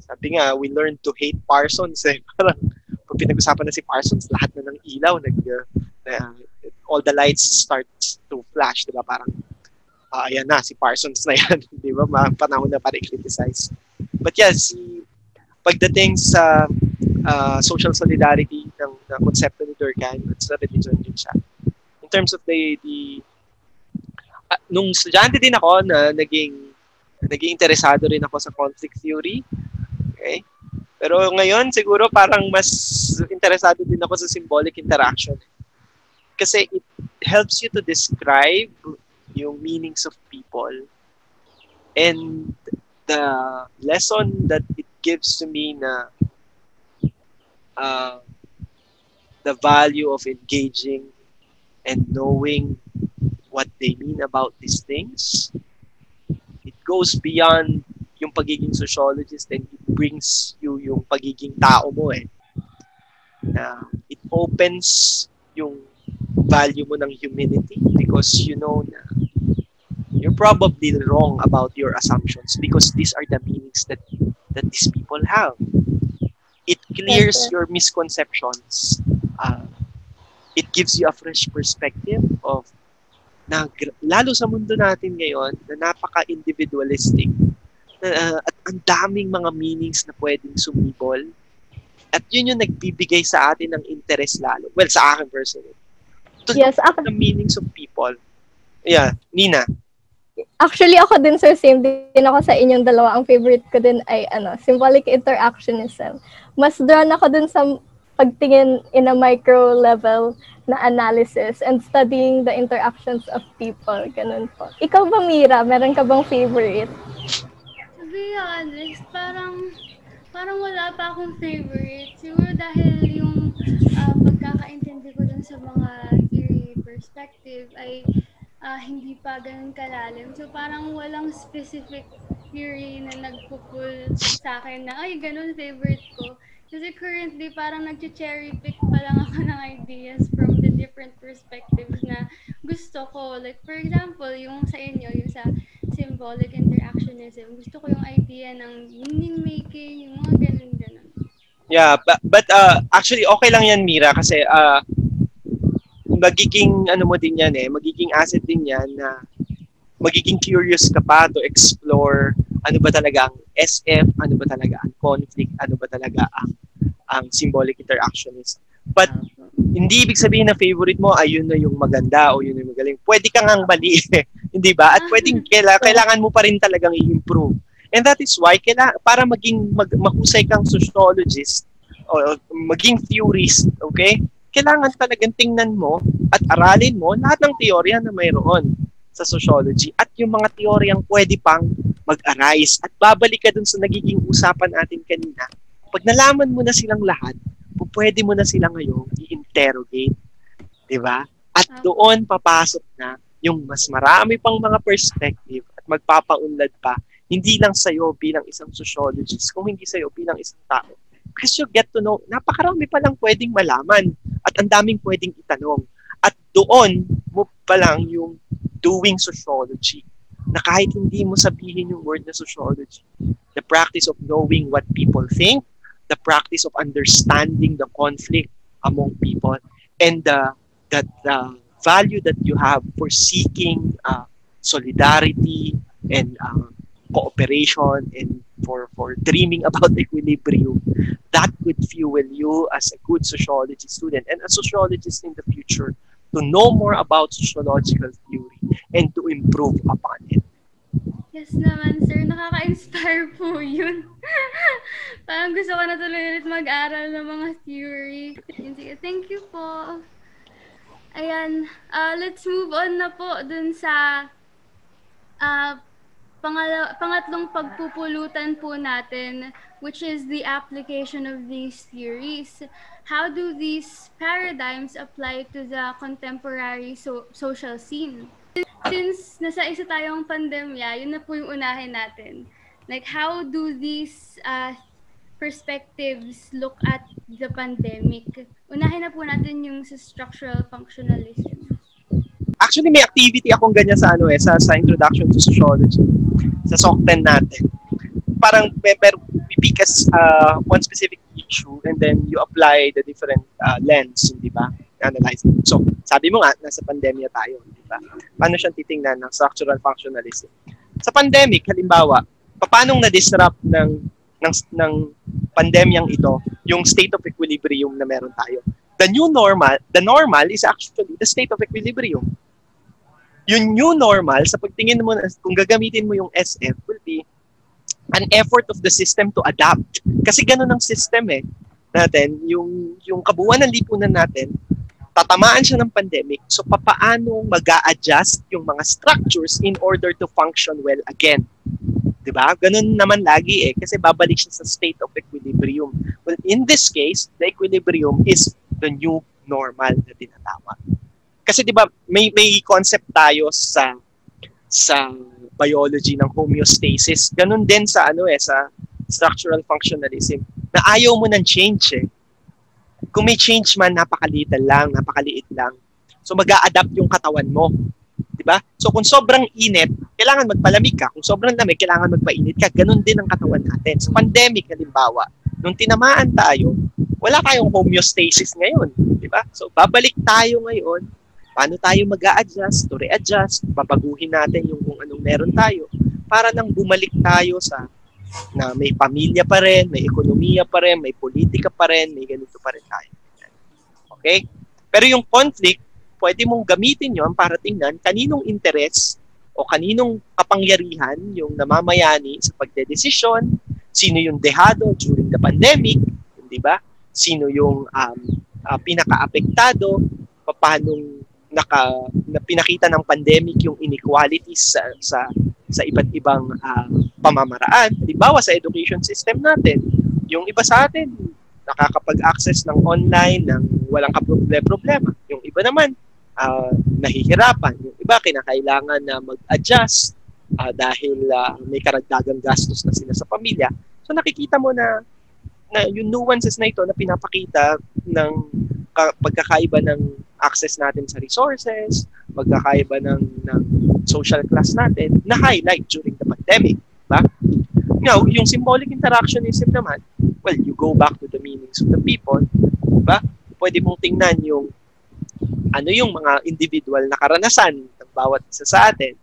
sabi nga, we learned to hate Parsons eh. Parang pag pinag-usapan na si Parsons, lahat na ng ilaw, nag, uh, all the lights start to flash, di ba? Parang, ah, ayan na, si Parsons na yan, di ba? Ma- Panahon na para i-criticize. But yeah, si, pagdating sa ah, social solidarity ng na konsepto ni Durkheim at sa religion din siya. In terms of the, the uh, nung estudyante din ako na naging naging interesado rin ako sa conflict theory. Okay? Pero ngayon siguro parang mas interesado din ako sa symbolic interaction. Kasi it helps you to describe yung meanings of people. And the lesson that it gives to me na uh, the value of engaging and knowing what they mean about these things. It goes beyond yung pagiging sociologist and it brings you yung pagiging tao mo eh. Na it opens yung value mo ng humanity because you know na you're probably wrong about your assumptions because these are the meanings that that these people have. It clears your misconceptions. Uh, it gives you a fresh perspective of na lalo sa mundo natin ngayon na napaka-individualistic na, uh, at ang daming mga meanings na pwedeng sumibol at yun yung nagbibigay sa atin ng interest lalo. Well, sa akin personally. To Yes, ako, the meanings of people. Yeah, Nina. Actually, ako din, sir, same din ako sa inyong dalawa. Ang favorite ko din ay, ano, symbolic interactionism. Mas drawn ako dun sa pagtingin in a micro level na analysis and studying the interactions of people. Ganun po. Ikaw ba, Mira? Meron ka bang favorite? To be honest, parang parang wala pa akong favorite. Siguro dahil yung ah, pagkakaintindi ko dun sa mga theory perspective ay ah, hindi pa ganun kalalim. So parang walang specific theory na nagpo-pull sa akin na, ay, ganun favorite ko. Kasi currently, parang nag-cherry pick pa lang ako ng ideas from the different perspectives na gusto ko. Like, for example, yung sa inyo, yung sa symbolic interactionism, gusto ko yung idea ng meaning making, yung mga ganun-ganun. Yeah, but, but uh, actually okay lang yan Mira kasi uh, magiging ano mo din yan eh, magiging asset din yan na magiging curious ka pa to explore ano ba talaga ang SF, ano ba talaga ang conflict, ano ba talaga ang ang symbolic interactionist. But hindi ibig sabihin na favorite mo ayun na yung maganda o yun yung magaling. Pwede kang ang mali, hindi ba? At pwedeng kaila- kailangan mo pa rin talagang i-improve. And that is why kaila, para maging mag, mahusay kang sociologist o maging theorist, okay? Kailangan talagang tingnan mo at aralin mo lahat ng teorya na mayroon sa sociology at yung mga teoryang pwede pang mag-arise at babalik ka dun sa nagiging usapan natin kanina. Pag nalaman mo na silang lahat, pwede mo na sila ngayon i-interrogate. Di ba? At Tama. doon papasok na yung mas marami pang mga perspective at magpapaunlad pa, hindi lang sa'yo bilang isang sociologist, kung hindi sa'yo bilang isang tao. Because you get to know, napakarami pa lang pwedeng malaman at ang daming pwedeng itanong. At doon mo pa lang yung doing sociology na kahit hindi mo sabihin yung word na sociology, the practice of knowing what people think, the practice of understanding the conflict among people, and the that the value that you have for seeking uh, solidarity and uh, cooperation and for for dreaming about equilibrium that could fuel you as a good sociology student and a sociologist in the future to know more about sociological theory and to improve upon it. Yes naman, sir. Nakaka-inspire po yun. Parang gusto ko na tuloy ulit mag-aral ng mga theory. Thank you po. Ayan, ah, let's move on na po dun sa ah, pangala- pangatlong pagpupulutan po natin, which is the application of these theories. How do these paradigms apply to the contemporary so- social scene? Since nasa isa tayong pandemya, yun na po yung unahin natin. Like, how do these uh, perspectives look at the pandemic? Unahin na po natin yung sa structural functionalism. Actually, may activity akong ganyan sa ano eh, sa, sa Introduction to Sociology. Sa SOC 10 natin. Parang may, may, pick as uh, one specific issue and then you apply the different uh, lens, di ba? Analyze. So, sabi mo nga, nasa pandemya tayo, di ba? Paano siyang titingnan ng structural functionalism? Sa pandemic, halimbawa, paano na-disrupt ng ng ng pandemyang ito yung state of equilibrium na meron tayo. the new normal, the normal is actually the state of equilibrium. Yung new normal, sa pagtingin mo, kung gagamitin mo yung SF, will be an effort of the system to adapt. Kasi ganun ang system eh. Natin, yung, yung kabuuan ng lipunan natin, tatamaan siya ng pandemic. So, papaano mag adjust yung mga structures in order to function well again? 'Di ba? Ganun naman lagi eh kasi babalik siya sa state of equilibrium. Well, in this case, the equilibrium is the new normal na tinatawag. Kasi 'di ba may may concept tayo sa sa biology ng homeostasis. Ganun din sa ano eh sa structural functionalism. Na ayaw mo ng change eh. Kung may change man, napakalitan lang, napakaliit lang. So mag adapt yung katawan mo. 'Di ba? So kung sobrang init, kailangan magpalamig ka. Kung sobrang lamig, kailangan magpainit ka. Ganon din ang katawan natin. Sa pandemic, halimbawa, nung tinamaan tayo, wala tayong homeostasis ngayon. Di ba? So, babalik tayo ngayon. Paano tayo mag adjust to readjust, babaguhin natin yung kung anong meron tayo para nang bumalik tayo sa na may pamilya pa rin, may ekonomiya pa rin, may politika pa rin, may ganito pa rin tayo. Okay? Pero yung conflict, pwede mong gamitin yon para tingnan kaninong interes o kaninong kapangyarihan yung namamayani sa pagdedesisyon, sino yung dehado during the pandemic, di ba? Sino yung um, uh, pinaka-apektado, paano naka, na pinakita ng pandemic yung inequalities sa, sa, sa iba't ibang uh, pamamaraan. Halimbawa sa education system natin, yung iba sa atin, nakakapag-access ng online ng walang kaproblema. Yung iba naman, uh, nahihirapan. Yung iba, kinakailangan na mag-adjust uh, dahil uh, may karagdagang gastos na sila sa pamilya. So nakikita mo na na yung nuances na ito na pinapakita ng ka- pagkakaiba ng access natin sa resources, pagkakaiba ng, ng social class natin, na highlight during the pandemic. Ba? Now, yung symbolic interactionism naman, well, you go back to the meanings of the people. Ba? Pwede mong tingnan yung ano yung mga individual na karanasan ng bawat isa sa atin,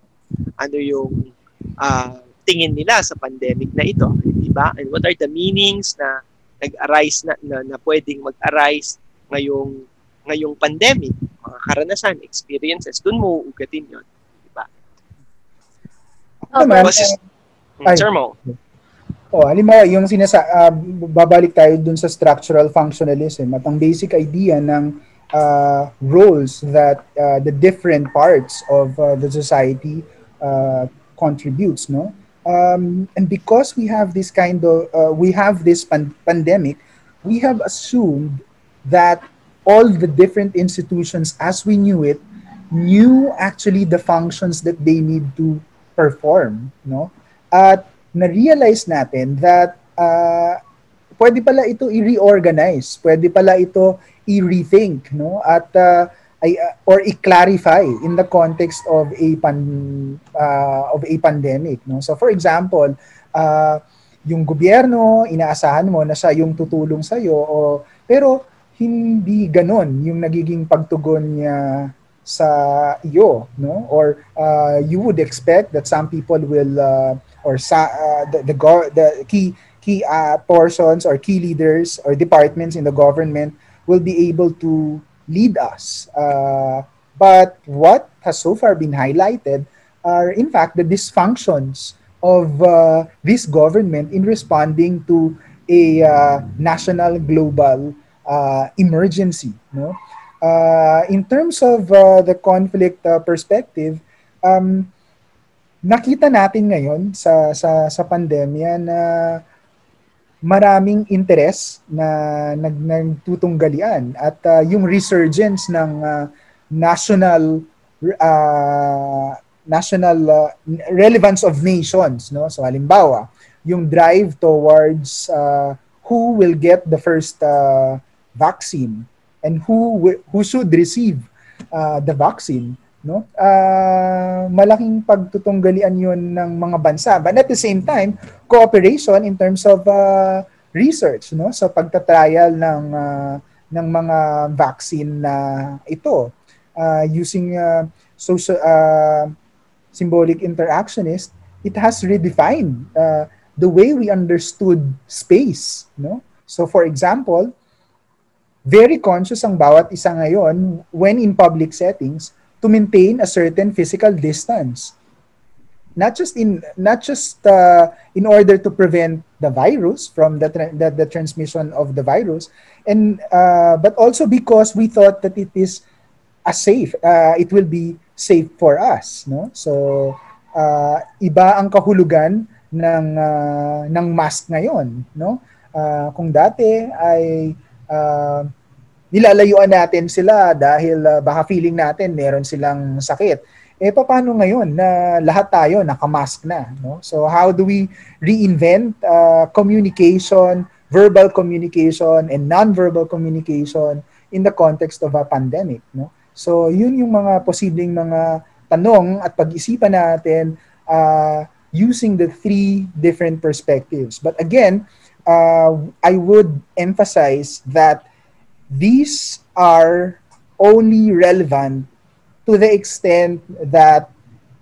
ano yung uh, tingin nila sa pandemic na ito, di ba? And what are the meanings na nag-arise na, na, na pwedeng mag-arise ngayong ngayong pandemic, mga karanasan, experiences, doon mo ugatin yon, di ba? Naman, Boses, Ay. Sir Mo. Oh, halimbawa, yung sinasa uh, babalik tayo dun sa structural functionalism at ang basic idea ng uh, roles that uh, the different parts of uh, the society uh, contributes, no? Um, and because we have this kind of, uh, we have this pan- pandemic, we have assumed that all the different institutions as we knew it knew actually the functions that they need to perform, no? At na-realize natin that uh, pwede pala ito i-reorganize, pwede pala ito i-rethink no at uh, ay, uh, or i-clarify in the context of a pan uh, of a pandemic no? So for example uh, yung gobyerno inaasahan mo na siya yung tutulong sa iyo o pero hindi ganon yung nagiging pagtugon niya sa iyo no? Or uh, you would expect that some people will uh, or sa uh, the the, go- the key key uh, portions or key leaders or departments in the government will be able to lead us. Uh, but what has so far been highlighted are, in fact, the dysfunctions of uh, this government in responding to a uh, national global uh, emergency. No? Uh, in terms of uh, the conflict uh, perspective, um, nakita natin ngayon sa sa sa pandemya na maraming interes na nag nagtutunggalian at uh, yung resurgence ng uh, national uh, national uh, relevance of nations no? So halimbawa yung drive towards uh, who will get the first uh, vaccine and who who should receive uh, the vaccine no? Uh, malaking pagtutunggalian yon ng mga bansa. But at the same time cooperation in terms of uh, research no? Sa pagtatrial ng uh, ng mga vaccine na ito. Uh, using uh, social uh, symbolic interactionist it has redefined uh, the way we understood space no? So for example very conscious ang bawat isa ngayon when in public settings to maintain a certain physical distance. Not just in not just uh, in order to prevent the virus from the, tra- the the transmission of the virus, and uh, but also because we thought that it is a safe. Uh, it will be safe for us, no? So uh, iba ang kahulugan ng uh, ng mask ngayon, no? Uh, kung dati ay uh, nilalayuan natin sila dahil uh, baka feeling natin meron silang sakit. Eh paano ngayon na lahat tayo nakamask na, no? So how do we reinvent uh, communication, verbal communication and non-verbal communication in the context of a pandemic, no? So yun yung mga posibleng mga tanong at pag-isipan natin uh, using the three different perspectives. But again, uh, I would emphasize that these are only relevant to the extent that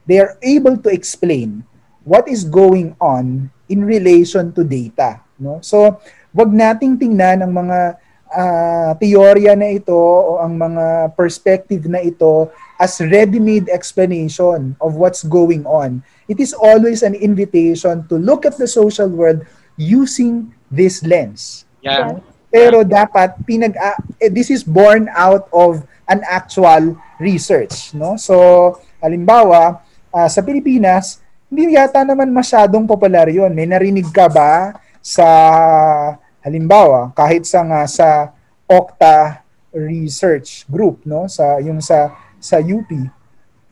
they are able to explain what is going on in relation to data. No? So, wag nating tingnan ang mga uh, teorya na ito o ang mga perspective na ito as ready-made explanation of what's going on. It is always an invitation to look at the social world using this lens. Yeah. Pero dapat pinag uh, this is born out of an actual research, no? So, halimbawa, uh, sa Pilipinas, hindi yata naman masyadong popular 'yon. May narinig ka ba sa halimbawa, kahit sa nga sa Okta Research Group, no? Sa yung sa sa UP.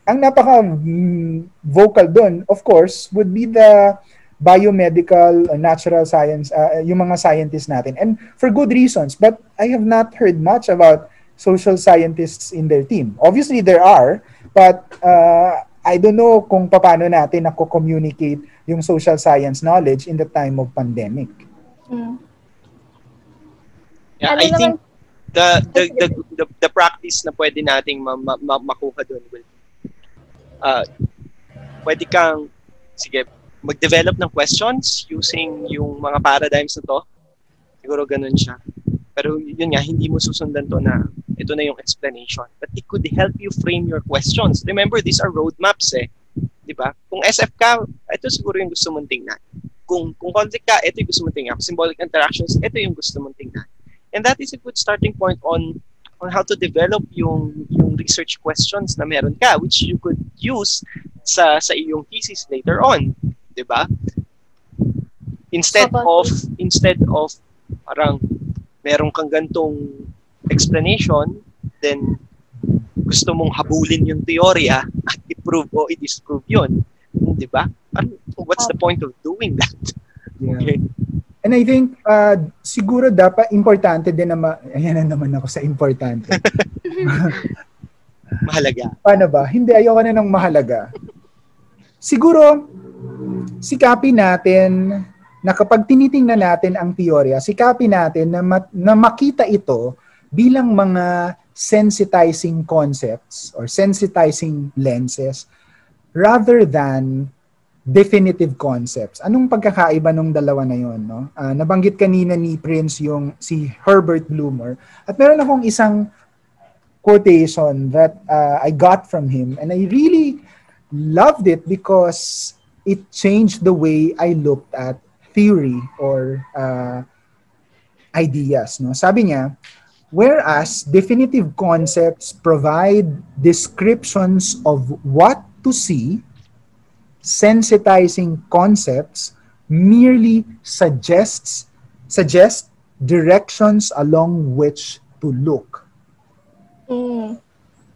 Ang napaka mm, vocal doon, of course, would be the biomedical, uh, natural science, uh, yung mga scientists natin. And for good reasons. But I have not heard much about social scientists in their team. Obviously, there are, but uh, I don't know kung paano natin nako-communicate yung social science knowledge in the time of pandemic. Mm. Yeah, Ano I think the the, the the the practice na pwede nating ma, ma, ma- makuha doon will uh, pwede kang sige mag-develop ng questions using yung mga paradigms na to. Siguro ganun siya. Pero yun nga, hindi mo susundan to na ito na yung explanation. But it could help you frame your questions. Remember, these are roadmaps eh. Di ba? Kung SF ka, ito siguro yung gusto mong tingnan. Kung, kung conflict ka, ito yung gusto mong tingnan. Symbolic interactions, ito yung gusto mong tingnan. And that is a good starting point on on how to develop yung yung research questions na meron ka which you could use sa sa iyong thesis later on, 'di ba? Instead of instead of parang meron kang gantong explanation, then gusto mong habulin yung teorya at i-prove o i-disprove yun. 'Di ba? What's the point of doing that? Yeah. Okay. And I think uh, siguro dapat importante din na ma- ayan na naman ako sa importante. Mahalaga. Paano ba? Hindi, ayoko na ng mahalaga. Siguro, sikapin natin na kapag tinitingnan natin ang teorya, sikapin natin na, ma- na makita ito bilang mga sensitizing concepts or sensitizing lenses rather than definitive concepts. Anong pagkakaiba ng dalawa na yon, no? Ah, nabanggit kanina ni Prince yung si Herbert Bloomer. At meron akong isang quotation that uh, I got from him and I really loved it because it changed the way I looked at theory or uh, ideas. No? Sabi niya, whereas definitive concepts provide descriptions of what to see, sensitizing concepts merely suggests suggest directions along which to look. Mm.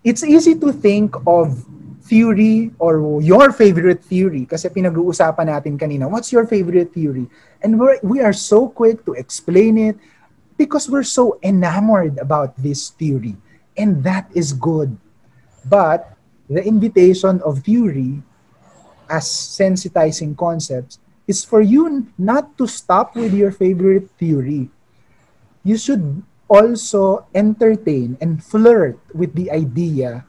it's easy to think of theory or your favorite theory kasi pinag-uusapan natin kanina, what's your favorite theory? And we're, we are so quick to explain it because we're so enamored about this theory. And that is good. But the invitation of theory as sensitizing concepts is for you not to stop with your favorite theory. You should also entertain and flirt with the idea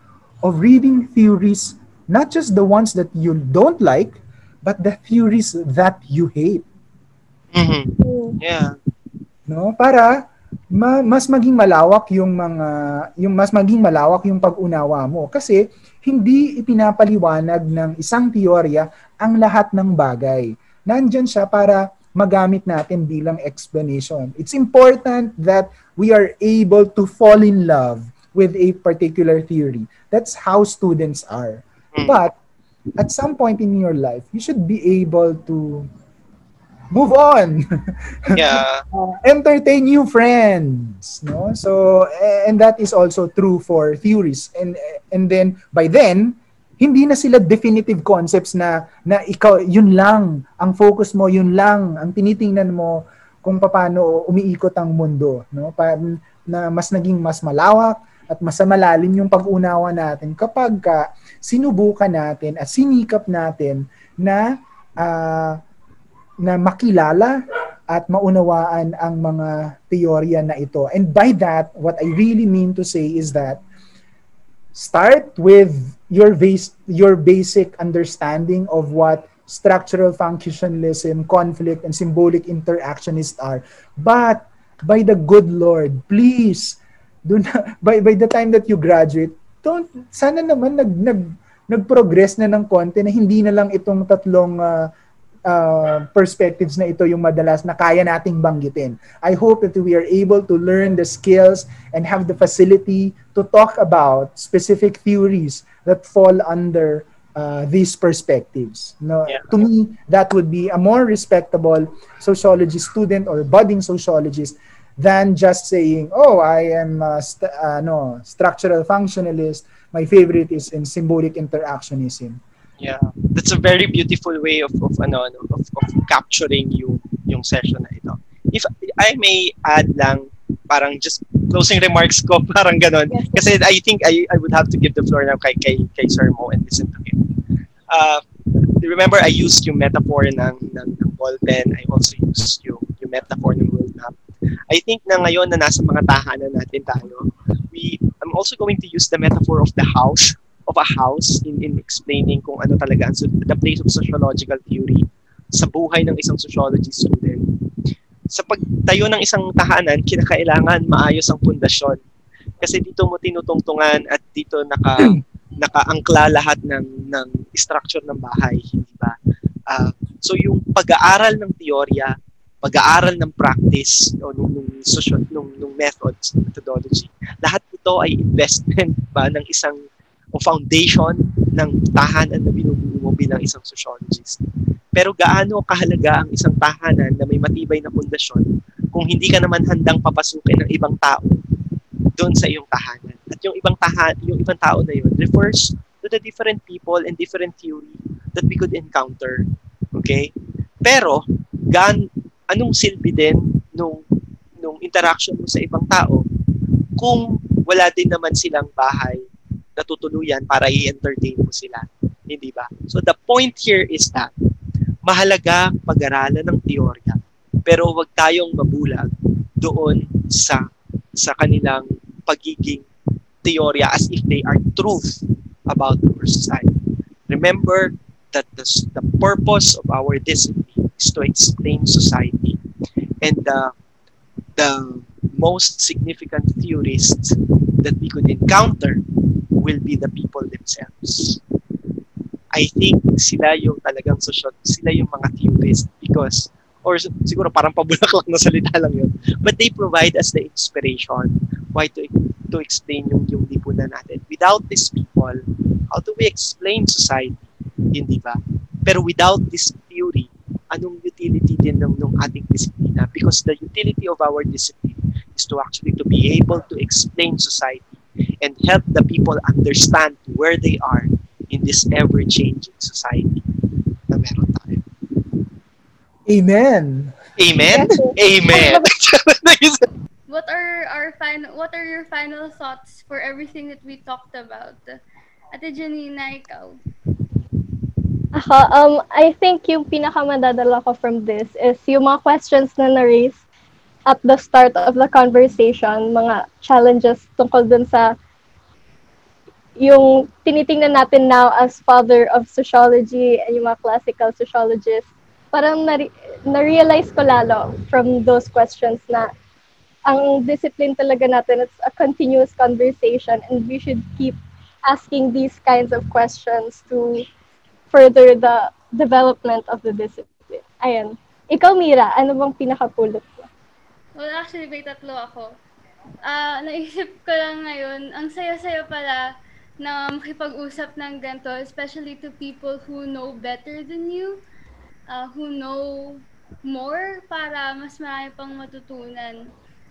of reading theories, not just the ones that you don't like, but the theories that you hate. Mhm. Mm. Yeah. No? Para ma- mas maging malawak yung mga yung mas maging malawak yung pag-unawa mo kasi hindi ipinapaliwanag ng isang teorya ang lahat ng bagay. Nandyan siya para magamit natin bilang explanation. It's important that we are able to fall in love with a particular theory. That's how students are. Mm. But at some point in your life, you should be able to move on. Yeah. uh, entertain new friends no so and that is also true for theories and and then by then hindi na sila definitive concepts na na ikaw yun lang ang focus mo yun lang ang tinitingnan mo kung paano umiikot ang mundo no pa, na mas naging mas malawak at mas malalim yung pag-unawa natin kapag ka sinubukan natin at sinikap natin na uh, na makilala at maunawaan ang mga teorya na ito. And by that, what I really mean to say is that start with your base your basic understanding of what structural functionalism, conflict, and symbolic interactionists are. But by the good Lord, please, do na, by, by the time that you graduate, don't, sana naman nag, nag, nag-progress na ng konti na hindi na lang itong tatlong uh, uh, perspectives na ito yung madalas na kaya nating banggitin. I hope that we are able to learn the skills and have the facility to talk about specific theories that fall under uh, these perspectives. No, Yeah. To me, that would be a more respectable sociology student or budding sociologist than just saying, "Oh, I am a st- uh, no structural functionalist. My favorite is in symbolic interactionism." Yeah. That's a very beautiful way of of ano, ano of, of capturing yung yung session na ito. If I may add lang parang just closing remarks ko parang ganon Yes. kasi I think I I would have to give the floor now kay kay, kay Sir Mo and listen to him. Uh, remember I used yung metaphor ng ng, ng ball pen. I also used yung yung metaphor ng roadmap. I think na ngayon na nasa mga tahanan natin tayo, we I'm also going to use the metaphor of the house of a house in, in explaining kung ano talaga so- the place of sociological theory sa buhay ng isang sociology student. Sa pagtayo ng isang tahanan, kinakailangan maayos ang pundasyon. Kasi dito mo tinutungtungan at dito naka nakaangkla lahat ng ng structure ng bahay, hindi ba? Ah, so yung pag-aaral ng teorya, pag-aaral ng practice o nung, nung, social, nung, nung methods, methodology, lahat ito ay investment ba ng isang o foundation ng tahanan na binubuo mo bilang isang sociologist. Pero gaano kahalaga ang isang tahanan na may matibay na pundasyon kung hindi ka naman handang papasukin ng ibang tao doon sa iyong tahanan. At yung ibang tahan, yung ibang tao na yun refers to the different people and different theory that we could encounter. Okay? Pero gan anong silbi din nung nung interaction mo sa ibang tao kung wala din naman silang bahay na tutuluyan para i-entertain mo sila. Hindi ba? So the point here is that mahalaga pag-aralan ng teorya pero wag tayong mabulag doon sa sa kanilang pagiging teorya as if they are truth about our society. Remember that the, the purpose of our discipline is to explain society. And the, the most significant theorists that we could encounter will be the people themselves. I think sila yung talagang social, sila yung mga theorists because or siguro parang pabulaklak na salita lang yun. But they provide us the inspiration why to to explain yung yung lipunan natin. Without these people, how do we explain society? Hindi ba? Pero without this theory, anong utility din ng, ng ating disiplina? Because the utility of our discipline is to actually to be able to explain society and help the people understand where they are in this ever-changing society na meron tayo. Amen. Amen? Amen. What are our final what are your final thoughts for everything that we talked about? Ate Janina, ikaw. Ako, um, I think yung pinakamadadala ko from this is yung mga questions na na-raise at the start of the conversation, mga challenges tungkol dun sa yung tinitingnan natin now as father of sociology and yung mga classical sociologists, parang na- na-realize ko lalo from those questions na ang discipline talaga natin, it's a continuous conversation and we should keep asking these kinds of questions to further the development of the discipline. Ayan. Ikaw, Mira, ano bang pinakapulot mo? Well, actually, may tatlo ako. Ah, naisip ko lang ngayon, ang saya-saya pala na makipag-usap ng ganito, especially to people who know better than you, ah, who know more para mas marami pang matutunan.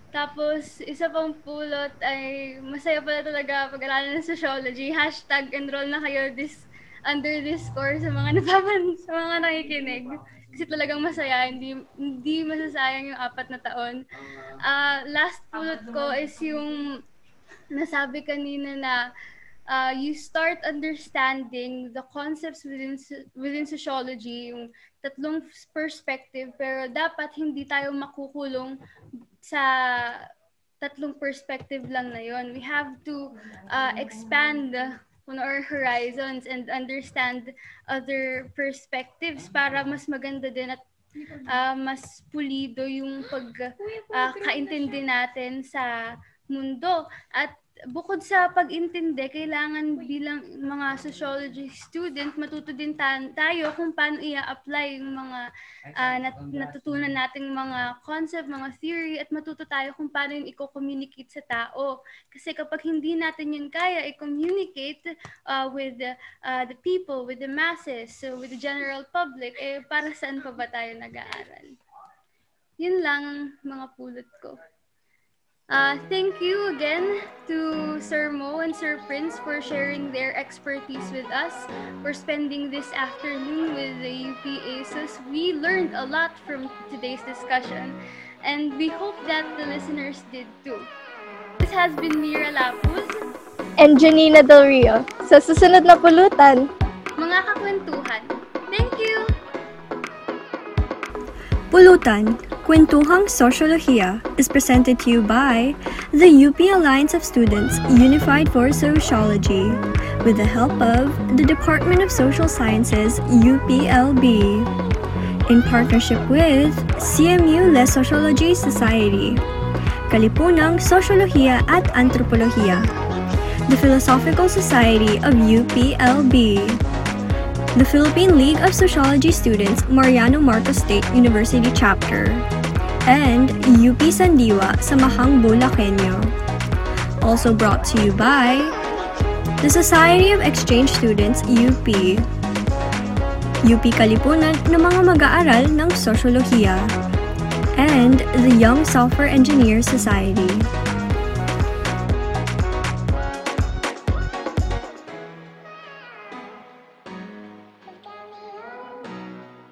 Tapos, isa pang pulot ay masaya pala talaga pag-aralan ng sociology. Hashtag enroll na kayo this, under this course sa mga napapan, sa mga nakikinig. Kasi talagang masaya, hindi, hindi masasayang yung apat na taon. Ah, last pulot ko is yung nasabi kanina na uh, you start understanding the concepts within within sociology, yung tatlong perspective, pero dapat hindi tayo makukulong sa tatlong perspective lang na yon. We have to uh, expand on our horizons and understand other perspectives para mas maganda din at uh, mas pulido yung pagkaintindi natin sa mundo. At bukod sa pag-intindi, kailangan bilang mga sociology student, matuto din ta- tayo kung paano i-apply yung mga ah, nat- natutunan nating mga concept, mga theory, at matuto tayo kung paano yung i-communicate sa tao. Kasi kapag hindi natin yun kaya i-communicate ah, with ah, the people, with the masses, so with the general public, eh para saan pa ba tayo nag-aaral? Yun lang ang mga pulot ko. Uh, thank you again to Sir Mo and Sir Prince for sharing their expertise with us, for spending this afternoon with the UP ASUS. We learned a lot from today's discussion, and we hope that the listeners did too. This has been Mira Lapuz, And Janina Del Rio. Sa susunod na pulutan, mga kakwentuhan. Thank you! Pulutan, Kwentuhang Sosyolohiya is presented to you by the UP Alliance of Students Unified for Sociology with the help of the Department of Social Sciences UPLB in partnership with CMU Les Sociology Society, Kalipunang Sosyolohiya at Antropolohiya, the Philosophical Society of UPLB, the Philippine League of Sociology Students Mariano Marcos State University Chapter, and UP Sandiwa Samahang Bulakenyo. Also brought to you by the Society of Exchange Students UP, UP Kalipunan ng mga mag-aaral ng Sosyolohiya, and the Young Software Engineers Society.